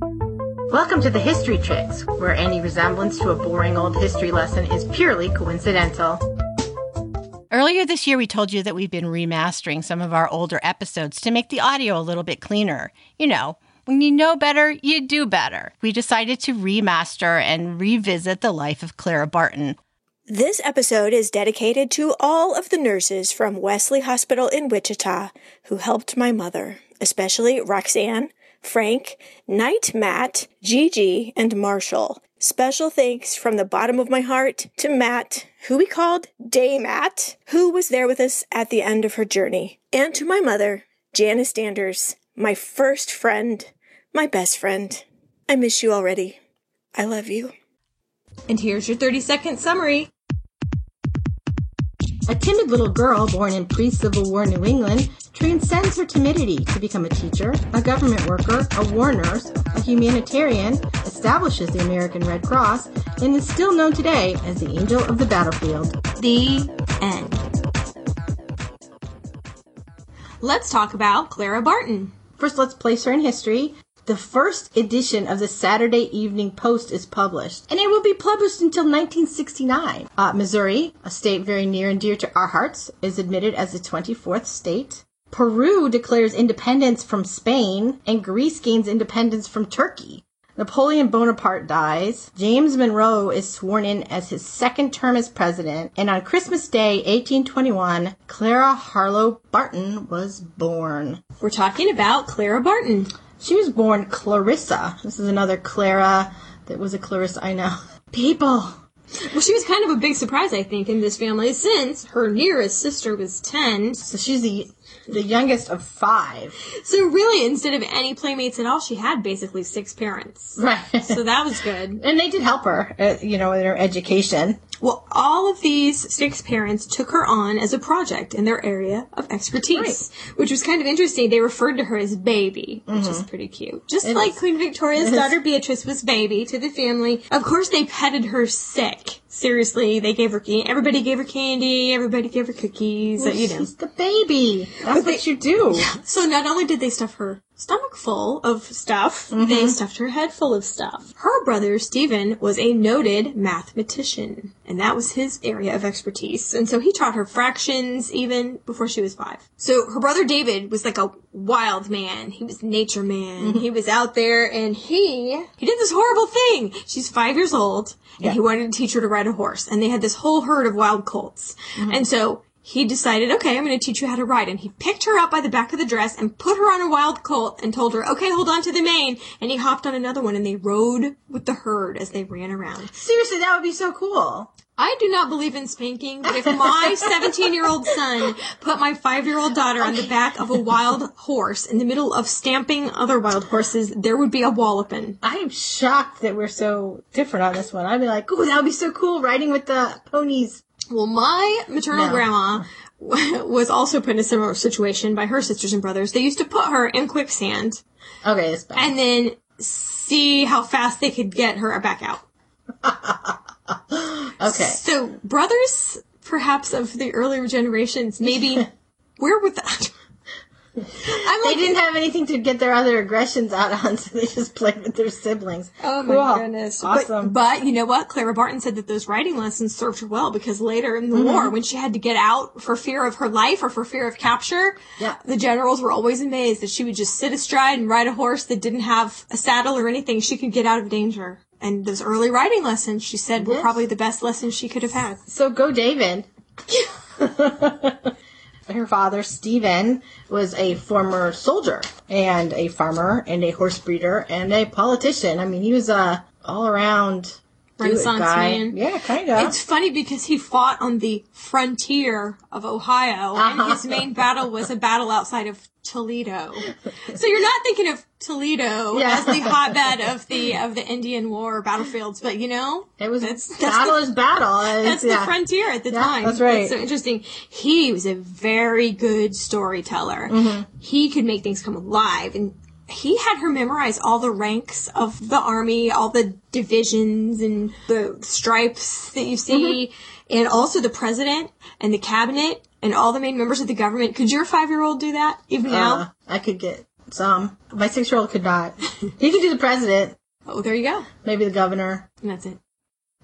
Welcome to the History Chicks, where any resemblance to a boring old history lesson is purely coincidental. Earlier this year, we told you that we've been remastering some of our older episodes to make the audio a little bit cleaner. You know, when you know better, you do better. We decided to remaster and revisit the life of Clara Barton. This episode is dedicated to all of the nurses from Wesley Hospital in Wichita who helped my mother, especially Roxanne, Frank, Night Matt, Gigi, and Marshall. Special thanks from the bottom of my heart to Matt, who we called Day Matt, who was there with us at the end of her journey, and to my mother, Janice Standers, my first friend, my best friend. I miss you already. I love you. And here's your 30 second summary. A timid little girl born in pre Civil War New England transcends her timidity to become a teacher, a government worker, a war nurse, a humanitarian, establishes the American Red Cross, and is still known today as the angel of the battlefield. The end. Let's talk about Clara Barton. First, let's place her in history. The first edition of the Saturday Evening Post is published, and it will be published until 1969. Uh, Missouri, a state very near and dear to our hearts, is admitted as the 24th state. Peru declares independence from Spain, and Greece gains independence from Turkey. Napoleon Bonaparte dies. James Monroe is sworn in as his second term as president. And on Christmas Day, 1821, Clara Harlow Barton was born. We're talking about Clara Barton. She was born Clarissa. This is another Clara that was a Clarissa I know. People. Well, she was kind of a big surprise, I think, in this family since her nearest sister was 10. So she's the the youngest of five. So really, instead of any playmates at all, she had basically six parents. Right. So that was good. and they did help her, uh, you know, in her education. Well, all of these six parents took her on as a project in their area of expertise, which was kind of interesting. They referred to her as baby, which is pretty cute. Just It like is. Queen Victoria's daughter Beatrice was baby to the family. Of course, they petted her sick. Seriously, they gave her everybody gave her candy, everybody gave her cookies, uh, you know. She's the baby. That's what you do. So not only did they stuff her stomach full of stuff, Mm-hmm. they stuffed her head full of stuff. Her brother, Stephen, was a noted mathematician, and that was his area of expertise. And so he taught her fractions even before she was five. So her brother David was like a wild man. He was nature man. Mm-hmm. He was out there and he, he did this horrible thing. She's five years old and he wanted to teach her to ride a horse. And they had this whole herd of wild colts. Mm-hmm. And so he decided, okay, I'm going to teach you how to ride. And he picked her up by the back of the dress and put her on a wild colt and told her, okay, hold on to the mane. And he hopped on another one and they rode with the herd as they ran around. Seriously, that would be so cool. I do not believe in spanking, but if my 17 year old son put my five year old daughter on the back of a wild horse in the middle of stamping other wild horses, there would be a walloping. I am shocked that we're so different on this one. I'd be like, ooh, that would be so cool riding with the ponies. Well, my maternal No. grandma was also put in a similar situation by her sisters and brothers. They used to put her in quicksand Okay, it's bad. and then see how fast they could get her back out. okay. So, brothers, perhaps of the earlier generations, maybe where were that? I'm They didn't have anything to get their other aggressions out on, so they just played with their siblings. Oh my Cool. goodness. Awesome. But, but you know what? Clara Barton said that those writing lessons served her well because later in the Mm-hmm. war, when she had to get out for fear of her life or for fear of capture, Yeah. the generals were always amazed that she would just sit astride and ride a horse that didn't have a saddle or anything. She could get out of danger. And those early writing lessons, she said, were probably the best lessons she could have had. So go David. Her father, Stephen, was a former soldier and a farmer and a horse breeder and a politician. I mean, he was a all around Renaissance man. Yeah, kind of. It's funny because he fought on the frontier of Ohio, and Uh-huh. his main battle was a battle outside of Toledo. So you're not thinking of Toledo Yeah. as the hotbed of the of the Indian War battlefields, but you know, It was that's, that's battle the, is battle. It's- that's yeah. the frontier at the Yeah, time. that's right. so interesting. He was a very good storyteller. Mm-hmm. He could make things come alive and. He had her memorize all the ranks of the army, all the divisions and the stripes that you see, Mm-hmm. and also the president and the cabinet and all the main members of the government. Could your five year old do that even now? Uh, I could get some. My six year old could not. he could do the president, Oh, there you go. maybe the governor. And that's it.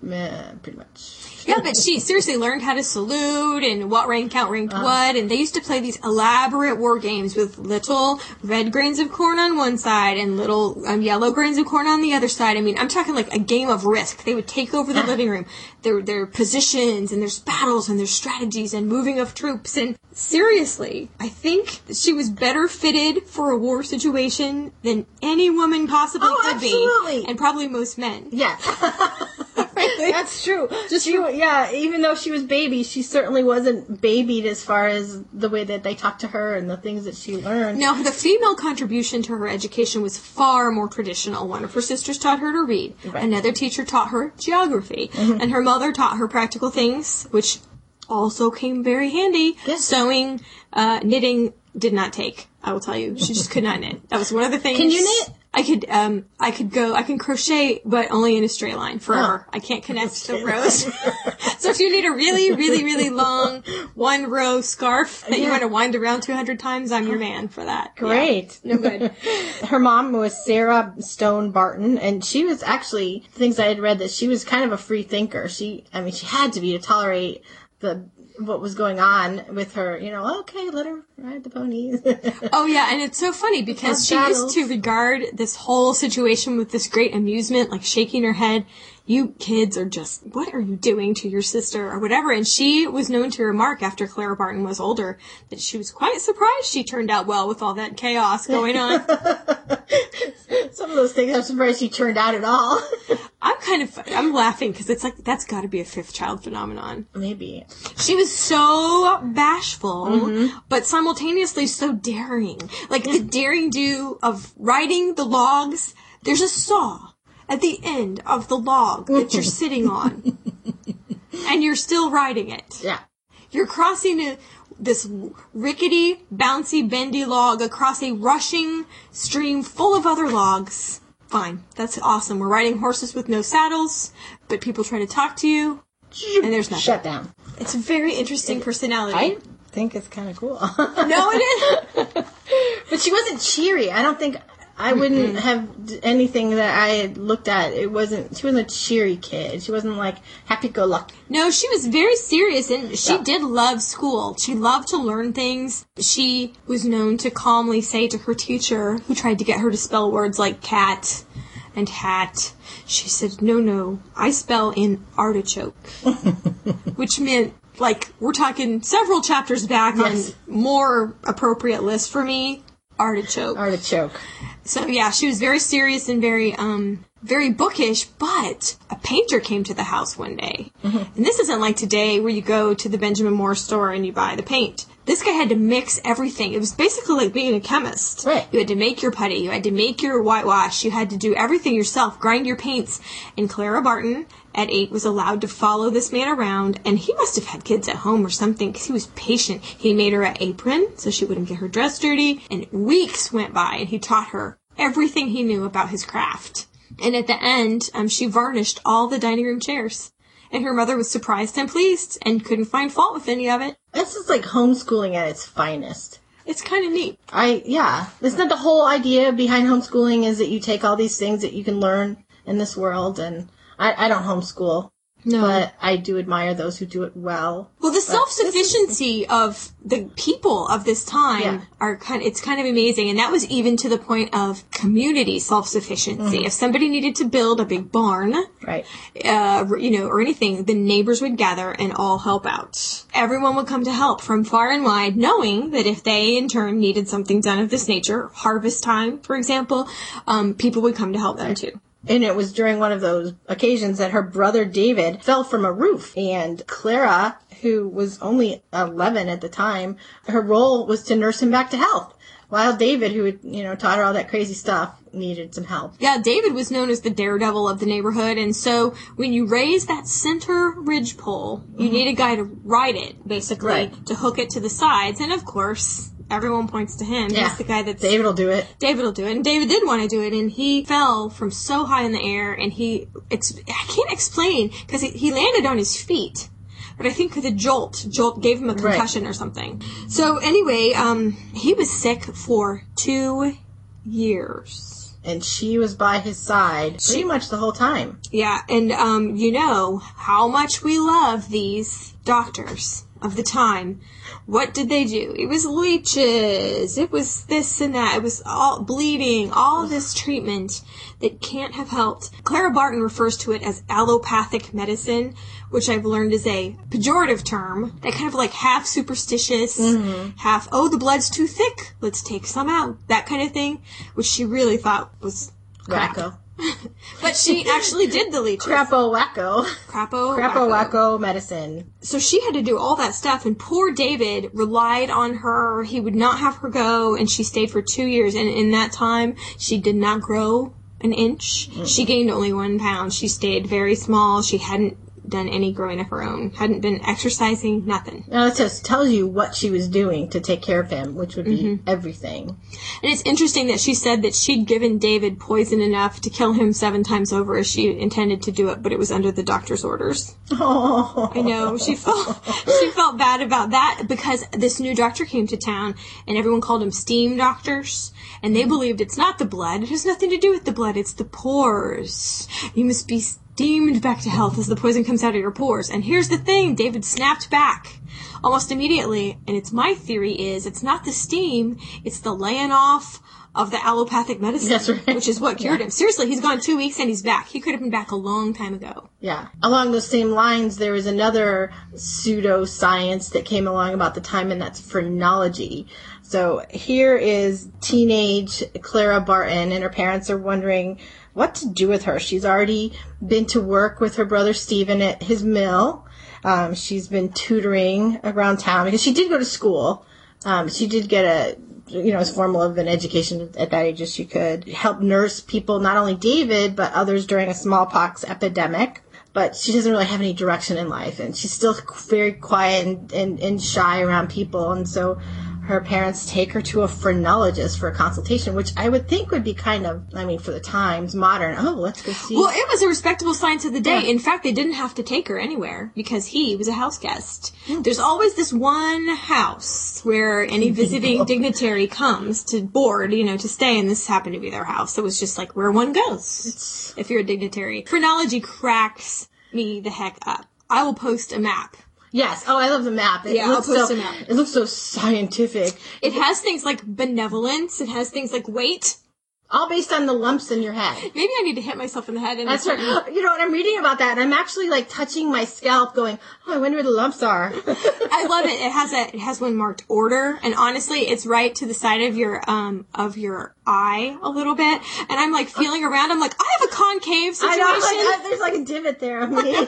Meh, pretty much. Yeah, but she seriously learned how to salute and what rank outranked what, and they used to play these elaborate war games with little red grains of corn on one side and little um, yellow grains of corn on the other side. I mean, I'm talking like a game of risk. They would take over the living room. Their their positions and there's battles and there's strategies and moving of troops and seriously, I think she was better fitted for a war situation than any woman possibly Oh, could absolutely. be, and probably most men. Yeah. That's true. Just she, yeah, even though she was baby, she certainly wasn't babied as far as the way that they talked to her and the things that she learned. Now, the female contribution to her education was far more traditional. One of her sisters taught her to read. Right. Another teacher taught her geography. And her mother taught her practical things, which also came very handy. Yes. Sewing, uh, knitting did not take. I will tell you, she just could not knit. That was one of the things. Can you knit? I could, um, I could go, I can crochet, but only in a straight line forever. I can't connect the rows. so if you need a really, really, really long one row scarf that you want to wind around 200 times, I'm your man for that. Great. Yeah. No good. Her mom was Sarah Stone Barton, and she was actually things I had read that she was kind of a free thinker. She, I mean, she had to be to tolerate the what was going on with her. You know, okay, let her ride the ponies. Oh yeah, and it's so funny because she used to regard this whole situation with this great amusement, like shaking her head. You kids are just, what are you doing to your sister or whatever? And she was known to remark after Clara Barton was older that she was quite surprised she turned out well with all that chaos going on. Some of those things, I'm surprised she turned out at all. I'm kind of, I'm laughing because it's like, that's gotta be a fifth child phenomenon. Maybe. She was so bashful, mm-hmm. but simultaneously so daring. Like the daring do of riding the logs. There's a saw at the end of the log that you're sitting on, and you're still riding it. Yeah. You're crossing a, this rickety, bouncy, bendy log across a rushing stream full of other logs. Fine, that's awesome. We're riding horses with no saddles, but people try to talk to you, and there's nothing. Shut down. It's a very interesting personality. I think it's kind of cool. no, it is. But she wasn't cheery. I don't think I wouldn't mm-hmm. have d- anything that I had looked at. It wasn't. She wasn't a cheery kid. She wasn't like happy-go-lucky. No, she was very serious and she Yeah. did love school. She loved to learn things. She was known to calmly say to her teacher, who tried to get her to spell words like cat and hat, she said, No, no, I spell in artichoke. Which meant, like, we're talking several chapters back Yes. on more appropriate list for me. Artichoke. Artichoke. So yeah, she was very serious and very um very bookish, but a painter came to the house one day. Mm-hmm. And this isn't like today where you go to the Benjamin Moore store and you buy the paint. This guy had to mix everything. It was basically like being a chemist. Right. You had to make your putty, you had to make your whitewash, you had to do everything yourself, grind your paints. And Clara Barton at eight was allowed to follow this man around, and he must have had kids at home or something because he was patient. He made her an apron so she wouldn't get her dress dirty, and weeks went by, and he taught her everything he knew about his craft. And at the end, um, she varnished all the dining room chairs. And her mother was surprised and pleased and couldn't find fault with any of it. This is like homeschooling at its finest. It's kind of neat. I yeah. Isn't that the whole idea behind homeschooling? Is that you take all these things that you can learn in this world, and I, I don't homeschool, No. but I do admire those who do it well. Well, the self-sufficiency of the people of this time Yeah. are kind. it's kind of amazing, and that was even to the point of community self-sufficiency. If somebody needed to build a big barn, Right. uh, you know, or anything, the neighbors would gather and all help out. Everyone would come to help from far and wide, knowing that if they in turn needed something done of this nature, harvest time, for example, um, people would come to help them too. And it was during one of those occasions that her brother David fell from a roof. And Clara, who was only 11 at the time, her role was to nurse him back to health. While David, who had, you know, taught her all that crazy stuff, needed some help. Yeah, David was known as the daredevil of the neighborhood, and so when you raise that center ridge pole, you mm-hmm. need a guy to ride it, basically, Right. to hook it to the sides, and of course, everyone points to him. Yeah. He's the guy that David will do it. David will do it, and David did want to do it, and he fell from so high in the air, and he, it's, I can't explain, because he, he landed on his feet. But I think the jolt, jolt gave him a Right. concussion or something. So anyway, um, he was sick for two years. And she was by his side pretty much the whole time. Yeah, and um, you know how much we love these doctors of the time. What did they do? It was leeches. It was this and that. It was all bleeding, all this treatment that can't have helped. Clara Barton refers to it as allopathic medicine, which I've learned is a pejorative term that kind of like half superstitious, mm-hmm. half, oh, the blood's too thick. Let's take some out. That kind of thing, which she really thought was crap. Wacko. But she actually did the leeches. Crapo wacko. Crapo. Crapo wacko. wacko medicine. So she had to do all that stuff, and poor David relied on her. He would not have her go, and she stayed for two years. And in that time, she did not grow an inch. Mm. She gained only one pound. She stayed very small. She hadn't done any growing of her own. Hadn't been exercising. Nothing. Now it just tells you what she was doing to take care of him, which would be mm-hmm. everything. And it's interesting that she said that she'd given David poison enough to kill him seven times over as she intended to do it, but it was under the doctor's orders. Oh, I know she felt she felt bad about that because this new doctor came to town and everyone called him steam doctors and they believed it's not the blood. It has nothing to do with the blood. It's the pores. You must be steamed back to health as the poison comes out of your pores. And here's the thing: David snapped back almost immediately. And it's my theory is it's not the steam; it's the laying off. Of the allopathic medicine, right. which is what cured him. Seriously, he's gone two weeks and he's back. He could have been back a long time ago. Yeah. Along those same lines, there is another pseudoscience that came along about the time, and that's phrenology. So here is teenage Clara Barton, and her parents are wondering what to do with her. She's already been to work with her brother Stephen at his mill. Um, she's been tutoring around town because she did go to school. Um, she did get a, you know, as formal of an education at that age as she could. Help nurse people, not only David, but others during a smallpox epidemic. But she doesn't really have any direction in life, and she's still very quiet and, and, and shy around people. And so her parents take her to a phrenologist for a consultation, which I would think would be kind of, I mean, for the times, modern. Oh, let's go see. Well, it was a respectable science of the day. Yeah. In fact, they didn't have to take her anywhere because he was a house guest. Hmm. There's always this one house where any visiting dignitary comes to board, you know, to stay, and this happened to be their house. It was just like where one goes if you're a dignitary. Phrenology cracks me the heck up. I will post a map. Yes. Oh, I love the map. It Yeah, I'll post so, a map. It looks so scientific. It has things like benevolence. It has things like weight. All based on the lumps in your head. Maybe I need to hit myself in the head. And That's right. You know what? I'm reading about that, and I'm actually like touching my scalp, going, "Oh, I wonder where the lumps are." I love it. It has a it has one marked order, and honestly, it's right to the side of your um of your eye a little bit. And I'm like feeling around. I'm like, I have a concave I situation. know, like, there's like a divot there on me.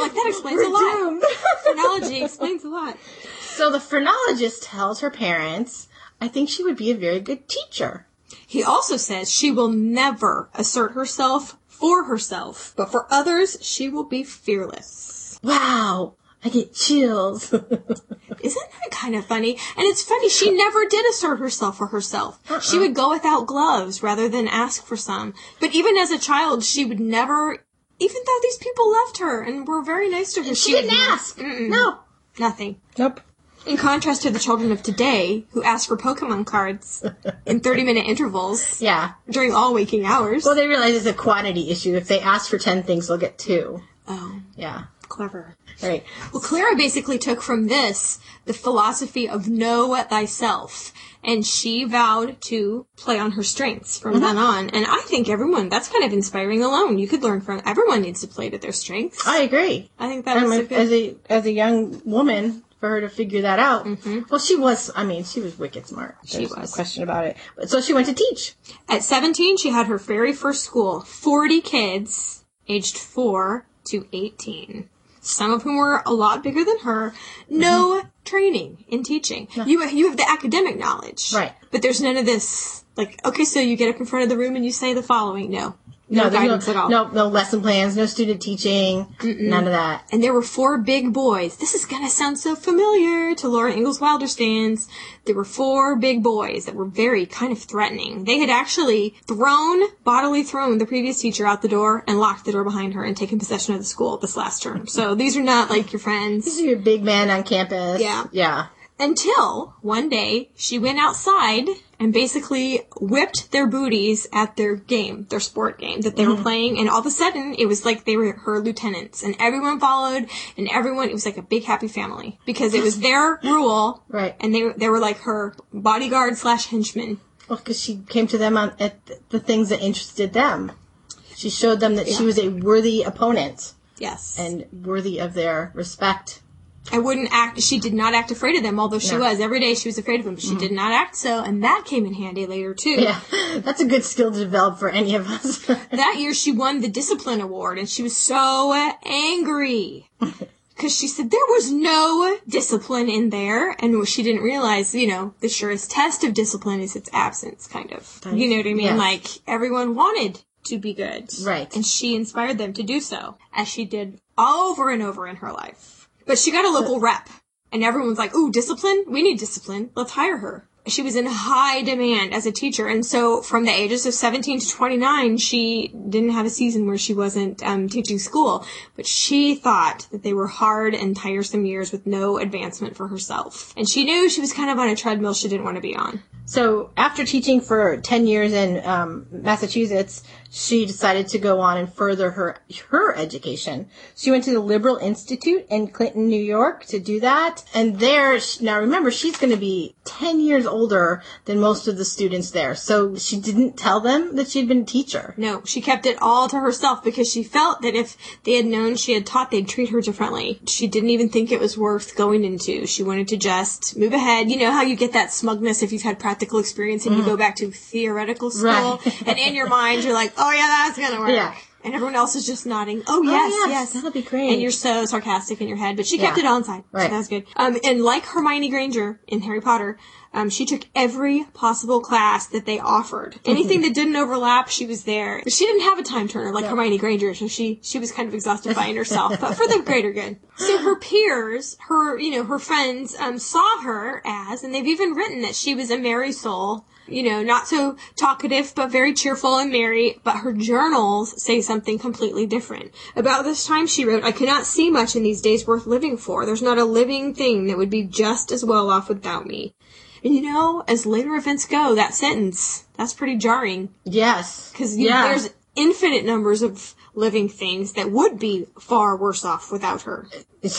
Like, that explains We're a lot. doomed. Phrenology explains a lot. so the phrenologist tells her parents, "I think she would be a very good teacher." He also says she will never assert herself for herself, but for others, she will be fearless. Wow, I get chills. Isn't that kind of funny? And it's funny, she never did assert herself for herself. Uh-uh. She would go without gloves rather than ask for some. But even as a child, she would never, even though these people loved her and were very nice to her, she would didn't ask. No. Nothing. Nope. In contrast to the children of today, who ask for Pokemon cards in 30 minute intervals Yeah. during all waking hours. Well, they realize it's a quantity issue. If they ask for ten things, they'll get two. oh, Yeah. clever. Right. Well, Clara basically took from this the philosophy of know thyself. And she vowed to play on her strengths from mm-hmm. then on. And I think everyone, that's kind of inspiring alone. You could learn from, everyone needs to play to their strengths. I agree. I think that was a good, as a as a young woman, for her to figure that out. Mm-hmm. Well, she was. I mean, she was wicked smart. She There's no was. question about it. But so she went to teach. At 17, she had her very first school. 40 kids, aged 4 to 18. Some of whom were a lot bigger than her. No mm-hmm. training in teaching. You, you have the academic knowledge. Right. But there's none of this, like, okay, so you get up in front of the room and you say the following. No. No, there's guidance no, at all. No, no lesson plans. No student teaching. None of that. And there were four big boys. This is gonna sound so familiar to Laura Ingalls Wilder stands. There were four big boys that were very kind of threatening. They had actually thrown, bodily thrown the previous teacher out the door and locked the door behind her and taken possession of the school this last term. So these are not like your friends. These are your big men on campus. Yeah. Yeah. Until one day she went outside and basically whipped their booties at their game, their sport game that they were mm-hmm. playing. And all of a sudden it was like they were her lieutenants and everyone followed and everyone, it was like a big happy family because it was their rule. Right. And they, they were like her bodyguard slash henchmen. Well, because she came to them on at the things that interested them. She showed them that she was a worthy opponent Yes. and worthy of their respect. I wouldn't act. She did not act afraid of them, although she No. was every day. She was afraid of them, but she mm-hmm. did not act so, and that came in handy later too. Yeah, that's a good skill to develop for any of us. That year, she won the discipline award, and she was so angry because she said there was no discipline in there, and she didn't realize, you know, the surest test of discipline is its absence, kind of. You know what I mean? Yes. Like everyone wanted to be good, Right. And she inspired them to do so, as she did over and over in her life. But she got a local rep, and everyone's like, "Ooh, discipline! We need discipline. Let's hire her." She was in high demand as a teacher, and so from the ages of 17 to 29, she didn't have a season where she wasn't um, teaching school. But she thought that they were hard and tiresome years with no advancement for herself, and she knew she was kind of on a treadmill she didn't want to be on. So after teaching for 10 years in um, Massachusetts, she decided to go on and further her her education. She went to the Liberal Institute in Clinton, New York to do that. And there, now remember, she's going to be 10 years older than most of the students there. So she didn't tell them that she'd been a teacher. No, she kept it all to herself because she felt that if they had known she had taught, they'd treat her differently. She didn't even think it was worth going into. She wanted to just move ahead. You know how you get that smugness if you've had practical experience and you go mm-hmm. back to theoretical school, Right. and in your mind you're like, "Oh yeah, that's gonna work." Yeah. And everyone else is just nodding. Oh yes, yes, yes, that'll be great. And you're so sarcastic in your head, but she kept Yeah. it on side. Right. So that was good. Um, and like Hermione Granger in Harry Potter, um, she took every possible class that they offered. Anything that didn't overlap, she was there. But she didn't have a time turner like Hermione Granger, so she she was kind of exhausted by herself, but for the greater good. So her peers, her you know her friends, um, saw her as, and they've even written that she was a merry soul. You know, not so talkative, but very cheerful and merry. But her journals say something completely different. About this time, she wrote, I cannot see much in these days worth living for. There's not a living thing that would be just as well off without me. And you know, as later events go, that sentence, that's pretty jarring. Yes. Because yeah. there's infinite numbers of living things that would be far worse off without her.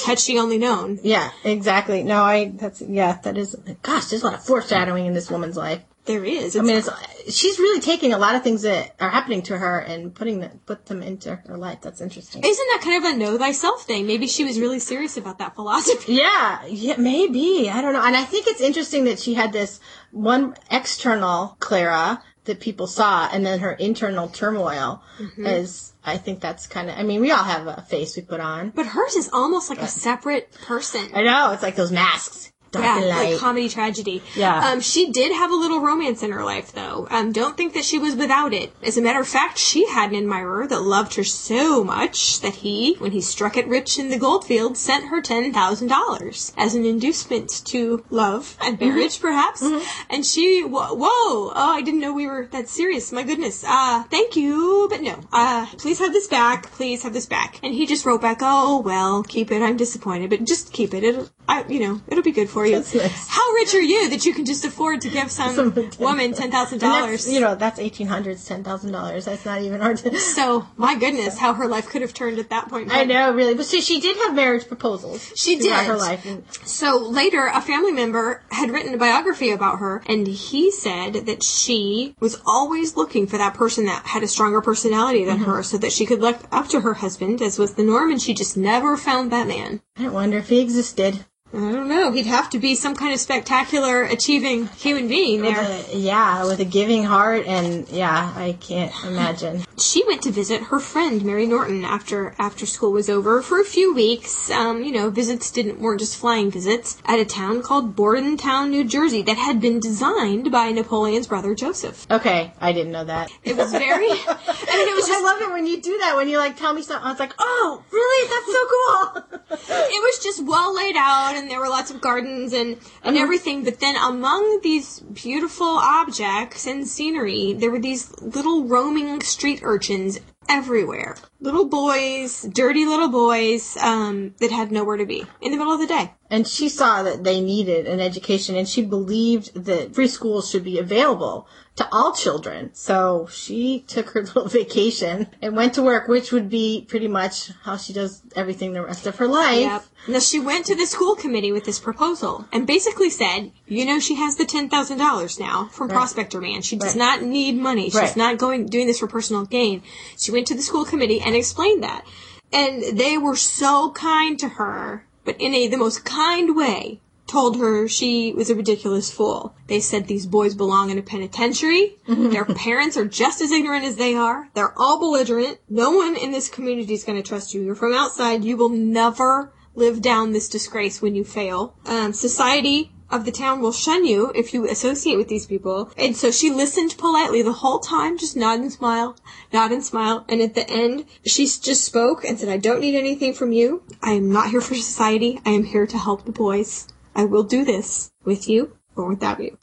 Had she only known. Yeah, exactly. No, I, that's, yeah, that is, gosh, there's a lot of foreshadowing in this woman's life. There is. I mean, It's- it's, she's really taking a lot of things that are happening to her and putting them, put them into her life. That's interesting. isn't that kind of a know thyself thing? Maybe she was really serious about that philosophy. Yeah, yeah, maybe. I don't know. And I think it's interesting that she had this one external Clara that people saw and then her internal turmoil Mm-hmm. is, I think that's kind of, I mean, we all have a face we put on. But hers is almost like a separate person. I know, it's like those masks. Dark Yeah, like comedy tragedy. Yeah. Um, she did have a little romance in her life, though. Um, don't think that she was without it. As a matter of fact, she had an admirer that loved her so much that he, when he struck it rich in the goldfield, sent her ten thousand dollars as an inducement to love and Mm-hmm. marriage, perhaps. And she, whoa, whoa, oh, I didn't know we were that serious. My goodness. Uh, thank you, but no. Uh, please have this back. Please have this back. And he just wrote back, oh well, keep it. I'm disappointed, but just keep it. It'll, I, you know, it'll be good for you. That's nice. How rich are you that you can just afford to give some ten- woman ten thousand And dollars? you know, that's 1800s, $10,000. That's not even hard to. So my goodness, how her life could have turned at that point. in I know, really. But so she did have marriage proposals. She did. her life. And So later, a family member had written a biography about her, and he said that she was always looking for that person that had a stronger personality than mm-hmm. her, so that she could look up to her husband, as was the norm, and she just never found that man. I wonder if he existed. I don't know. He'd have to be some kind of spectacular, achieving human being there. With a- yeah, with a giving heart, and yeah, I can't imagine. she went to visit her friend Mary Norton after after school was over for a few weeks. Um, you know, visits didn't weren't just flying visits at a town called Bordentown, New Jersey, that had been designed by Napoleon's brother Joseph. Okay, I didn't know that. It was very. I mean, it was I just love it when you do that. When you like tell me something, I was like, "Oh, really? That's so cool." it was just well laid out and there were lots of gardens and, and uh-huh. everything. But then among these beautiful objects and scenery there were these little roaming street urchins everywhere little boys dirty little boys um, that had nowhere to be in the middle of the day And she saw that they needed an education and she believed that free schools should be available to all children. So she took her little vacation and went to work, which would be pretty much how she does everything the rest of her life. Yep. Now she went to the school committee with this proposal and basically said, you know, she has the ten thousand dollars now from Prospector Man. She does Right. not need money. She's Right. not going doing this for personal gain. She went to the school committee and explained that, and they were so kind to her, but in a the most kind way. Told her she was a ridiculous fool. They said these boys belong in a penitentiary. Their parents are just as ignorant as they are. They're all belligerent. No one in this community is going to trust you. You're from outside. You will never live down this disgrace when you fail. Um, society of the town will shun you if you associate with these people. And so she listened politely the whole time, just nod and smile, nod and smile. And at the end, she just spoke and said, I don't need anything from you. I am not here for society. I am here to help the boys. I will do this with you or without you.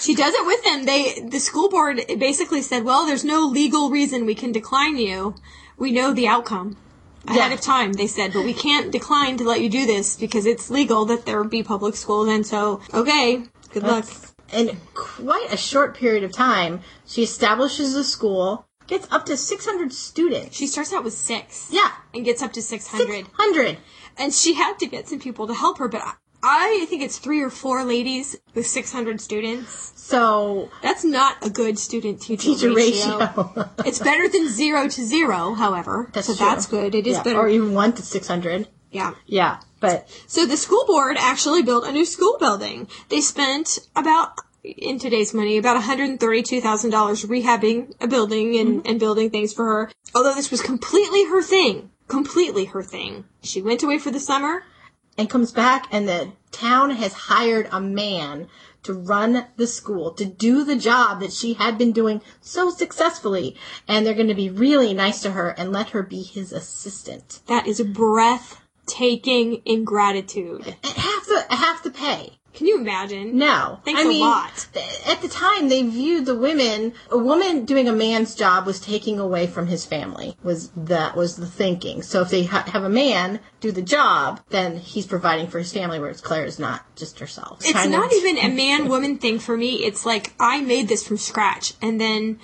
She does it with them. They, the school board basically said, well, there's no legal reason we can decline you. We know the outcome ahead Yeah. of time, they said, but we can't decline to let you do this because it's legal that there be public schools. And so, okay, good luck. In quite a short period of time, she establishes a school, gets up to 600 students. She starts out with six. Yeah. And gets up to 600. 600. And she had to get some people to help her, but I, think it's three or four ladies with 600 students. So, That's not a good student teacher, teacher ratio. ratio. it's better than zero to zero, however. That's so true. that's good. It is Yeah, better. Or even 1 to 600. yeah. Yeah, but So the school board actually built a new school building. They spent about in today's money about $132,000 rehabbing a building and, mm-hmm. and building things for her. Although this was completely her thing. Completely her thing. She went away for the summer. And comes back and the town has hired a man to run the school to do the job that she had been doing so successfully. And they're going to be really nice to her and let her be his assistant. That is a breathtaking ingratitude. at half the half the pay Can you imagine? no Thanks I a mean, lot. at the time they viewed the women a woman doing a man's job was taking away from his family was that was the thinking so if they ha- have a man do the job then he's providing for his family whereas claire is not just herself It's Kind not of- even a man woman thing for me. It's like I made this from scratch and then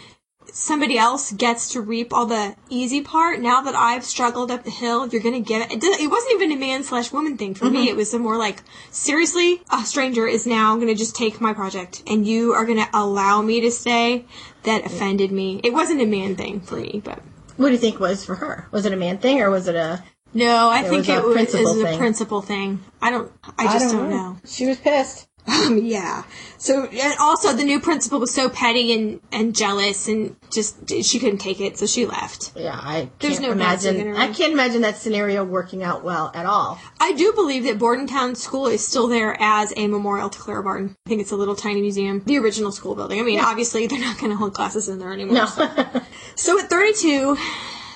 somebody else gets to reap all the easy part. Now that I've struggled up the hill, you're gonna give it. It, it wasn't even a man slash woman thing for me. Mm-hmm. It was a more like, seriously, a stranger is now gonna just take my project and you are gonna allow me to stay. That offended me. It wasn't a man thing for me, but. What do you think was for her? Was it a man thing or was it a? No, I think was it was, principle a principal thing. I don't, I just don't know. She was pissed. Um, yeah. So, and also the new principal was so petty and, and jealous and just, she couldn't take it, so she left. Yeah, I There's can't no imagine. I can't imagine that scenario working out well at all. I do believe that Bordentown School is still there as a memorial to Clara Barton. I think it's a little tiny museum. The original school building. I mean, obviously they're not going to hold classes in there anymore. No, So at 32,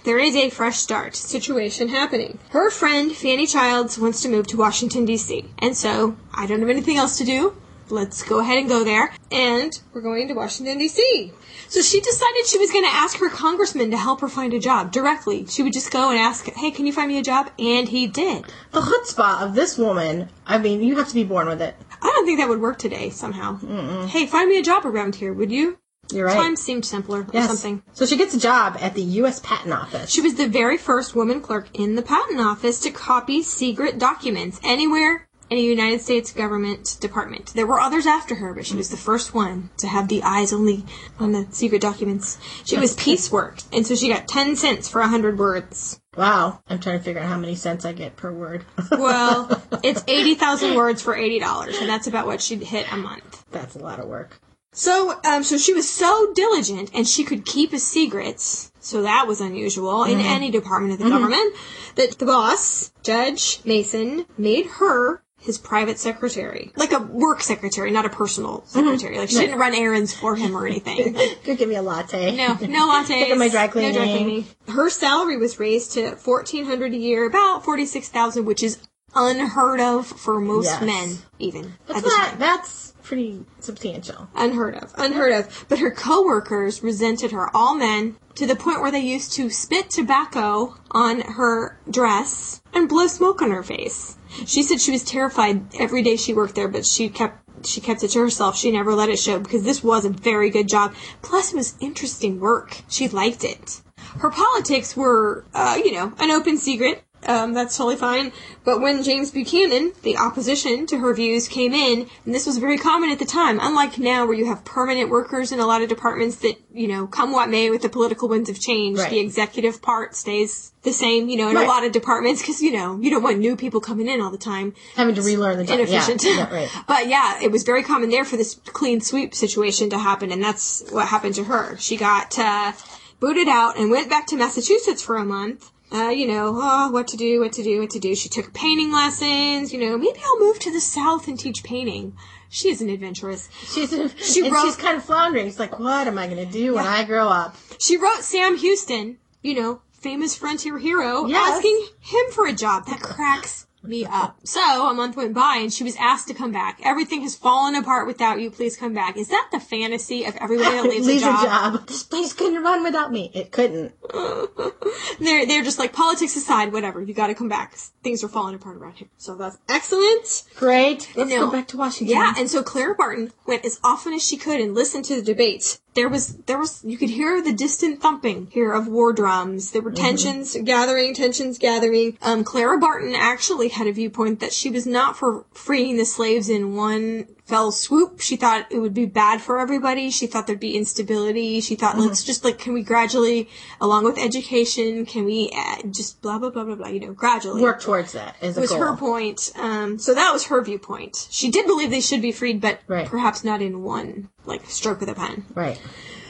there is a fresh start situation happening. Her friend, Fanny Childs, wants to move to Washington, D.C. And so, I don't have anything else to do. Let's go ahead and go there. And we're going to Washington, D.C. So she decided she was going to ask her congressman to help her find a job directly. She would just go and ask, hey, can you find me a job? And he did. the chutzpah of this woman. I mean, you have to be born with it. I don't think that would work today somehow. Hey, find me a job around here, would you? You're right. Times seemed simpler or something. So she gets a job at the U.S. Patent Office. She was the very first woman clerk in the patent office to copy secret documents anywhere in a United States government department. There were others after her, but she was the first one to have the eyes only on the secret documents. She was piecework, and so she got 10 cents for 100 words. Wow, I'm trying to figure out how many cents I get per word. Well, it's 80,000 words for $80, and that's about what she'd hit a month. That's a lot of work. So, um, so she was so diligent and she could keep his secrets. So that was unusual in mm-hmm. any department of the mm-hmm. government that the boss, Judge Mason, made her his private secretary. Like a work secretary, not a personal mm-hmm. secretary. Like she didn't run errands for him or anything. Could give me a latte. No, no lattes. Take my dry cleaning. No dry cleaning. Her salary was raised to fourteen hundred a year, about forty six thousand, which is unheard of for most Yes. men, even That's at not. That's pretty substantial. Unheard of. Unheard of. But her coworkers resented her. All men, to the point where they used to spit tobacco on her dress and blow smoke on her face. She said she was terrified every day she worked there, but she kept she kept it to herself. She never let it show because this was a very good job. Plus, it was interesting work. She liked it. Her politics were, uh, you know, an open secret. Um, that's totally fine. But when James Buchanan, the opposition to her views, came in, and this was very common at the time, unlike now where you have permanent workers in a lot of departments that, you know, come what may with the political winds of change, Right. the executive part stays the same, you know, in Right. a lot of departments because, you know, you don't want new people coming in all the time Having to relearn the job. inefficient. Yeah, yeah, right. but yeah, it was very common there for this clean sweep situation to happen, and that's what happened to her. She got uh, booted out and went back to Massachusetts for a month. Uh, you know, oh, what to do, what to do, what to do. She took painting lessons. You know, maybe I'll move to the south and teach painting. She is an adventurous. She's She and wrote- she's kind of floundering. It's like, what am I going to do when I grow up? She wrote Sam Houston, you know, famous frontier hero, Yes. asking him for a job. That cracks me up. So a month went by and she was asked to come back. Everything has fallen apart without you. Please come back. Is that the fantasy of everybody that leaves, Leaves a job? This place couldn't run without me. It couldn't. They're they're just like politics aside, whatever. You got to come back. Things are falling apart around here. So that's excellent. Great. Let's go back to Washington. Yeah, and so Clara Barton went as often as she could and listened to the debates. There was, there was, you could hear the distant thumping here of war drums. There were tensions gathering, tensions gathering. Um, Clara Barton actually had a viewpoint that she was not for freeing the slaves in one fell swoop. She thought it would be bad for everybody. She thought there'd be instability. She thought, let's just like, can we gradually, along with education, can we uh, just blah, blah, blah, blah, blah, you know, gradually Work towards that as a was goal. her point. Um, so that was her viewpoint. She did believe they should be freed, but Right. perhaps not in one like stroke of the pen. Right.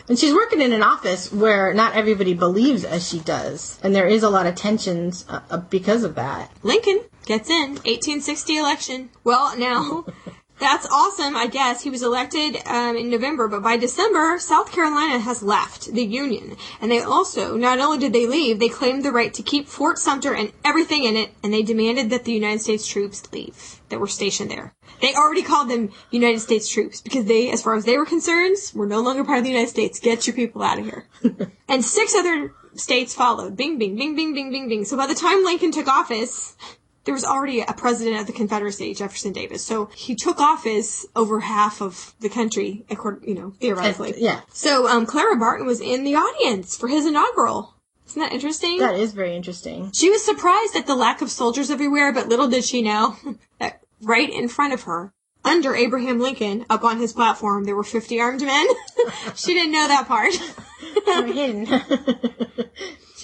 And she's working in an office where not everybody believes as she does. And there is a lot of tensions uh, uh, because of that. Lincoln gets in 1860 election. Well, now. That's awesome, I guess. He was elected um, in November, but by December, South Carolina has left the Union. And they also, not only did they leave, they claimed the right to keep Fort Sumter and everything in it, and they demanded that the United States troops leave that were stationed there. They already called them United States troops because they, as far as they were concerned, were no longer part of the United States. Get your people out of here. and six other states followed. Bing, bing, bing, bing, bing, bing, bing. So by the time Lincoln took office, there was already a president of the Confederacy, Jefferson Davis. So he took office over half of the country, according, you know, theoretically. Yeah. So um, Clara Barton was in the audience for his inaugural. Isn't that interesting? That is very interesting. She was surprised at the lack of soldiers everywhere, but little did she know that right in front of her, under Abraham Lincoln, up on his platform, there were 50 armed men. she didn't know that part. We're hidden.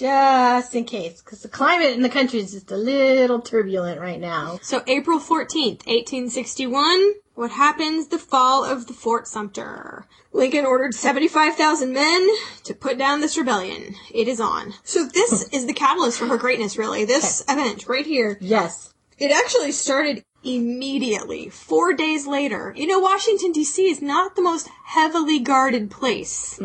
Just in case. Because the climate in the country is just a little turbulent right now. So April 14th, 1861, what happens? The fall of the Fort Sumter. Lincoln ordered 75,000 men to put down this rebellion. It is on. So this is the catalyst for her greatness, really. This event right here. Yes. It actually started immediately, four days later. You know, Washington, D.C. is not the most heavily guarded place.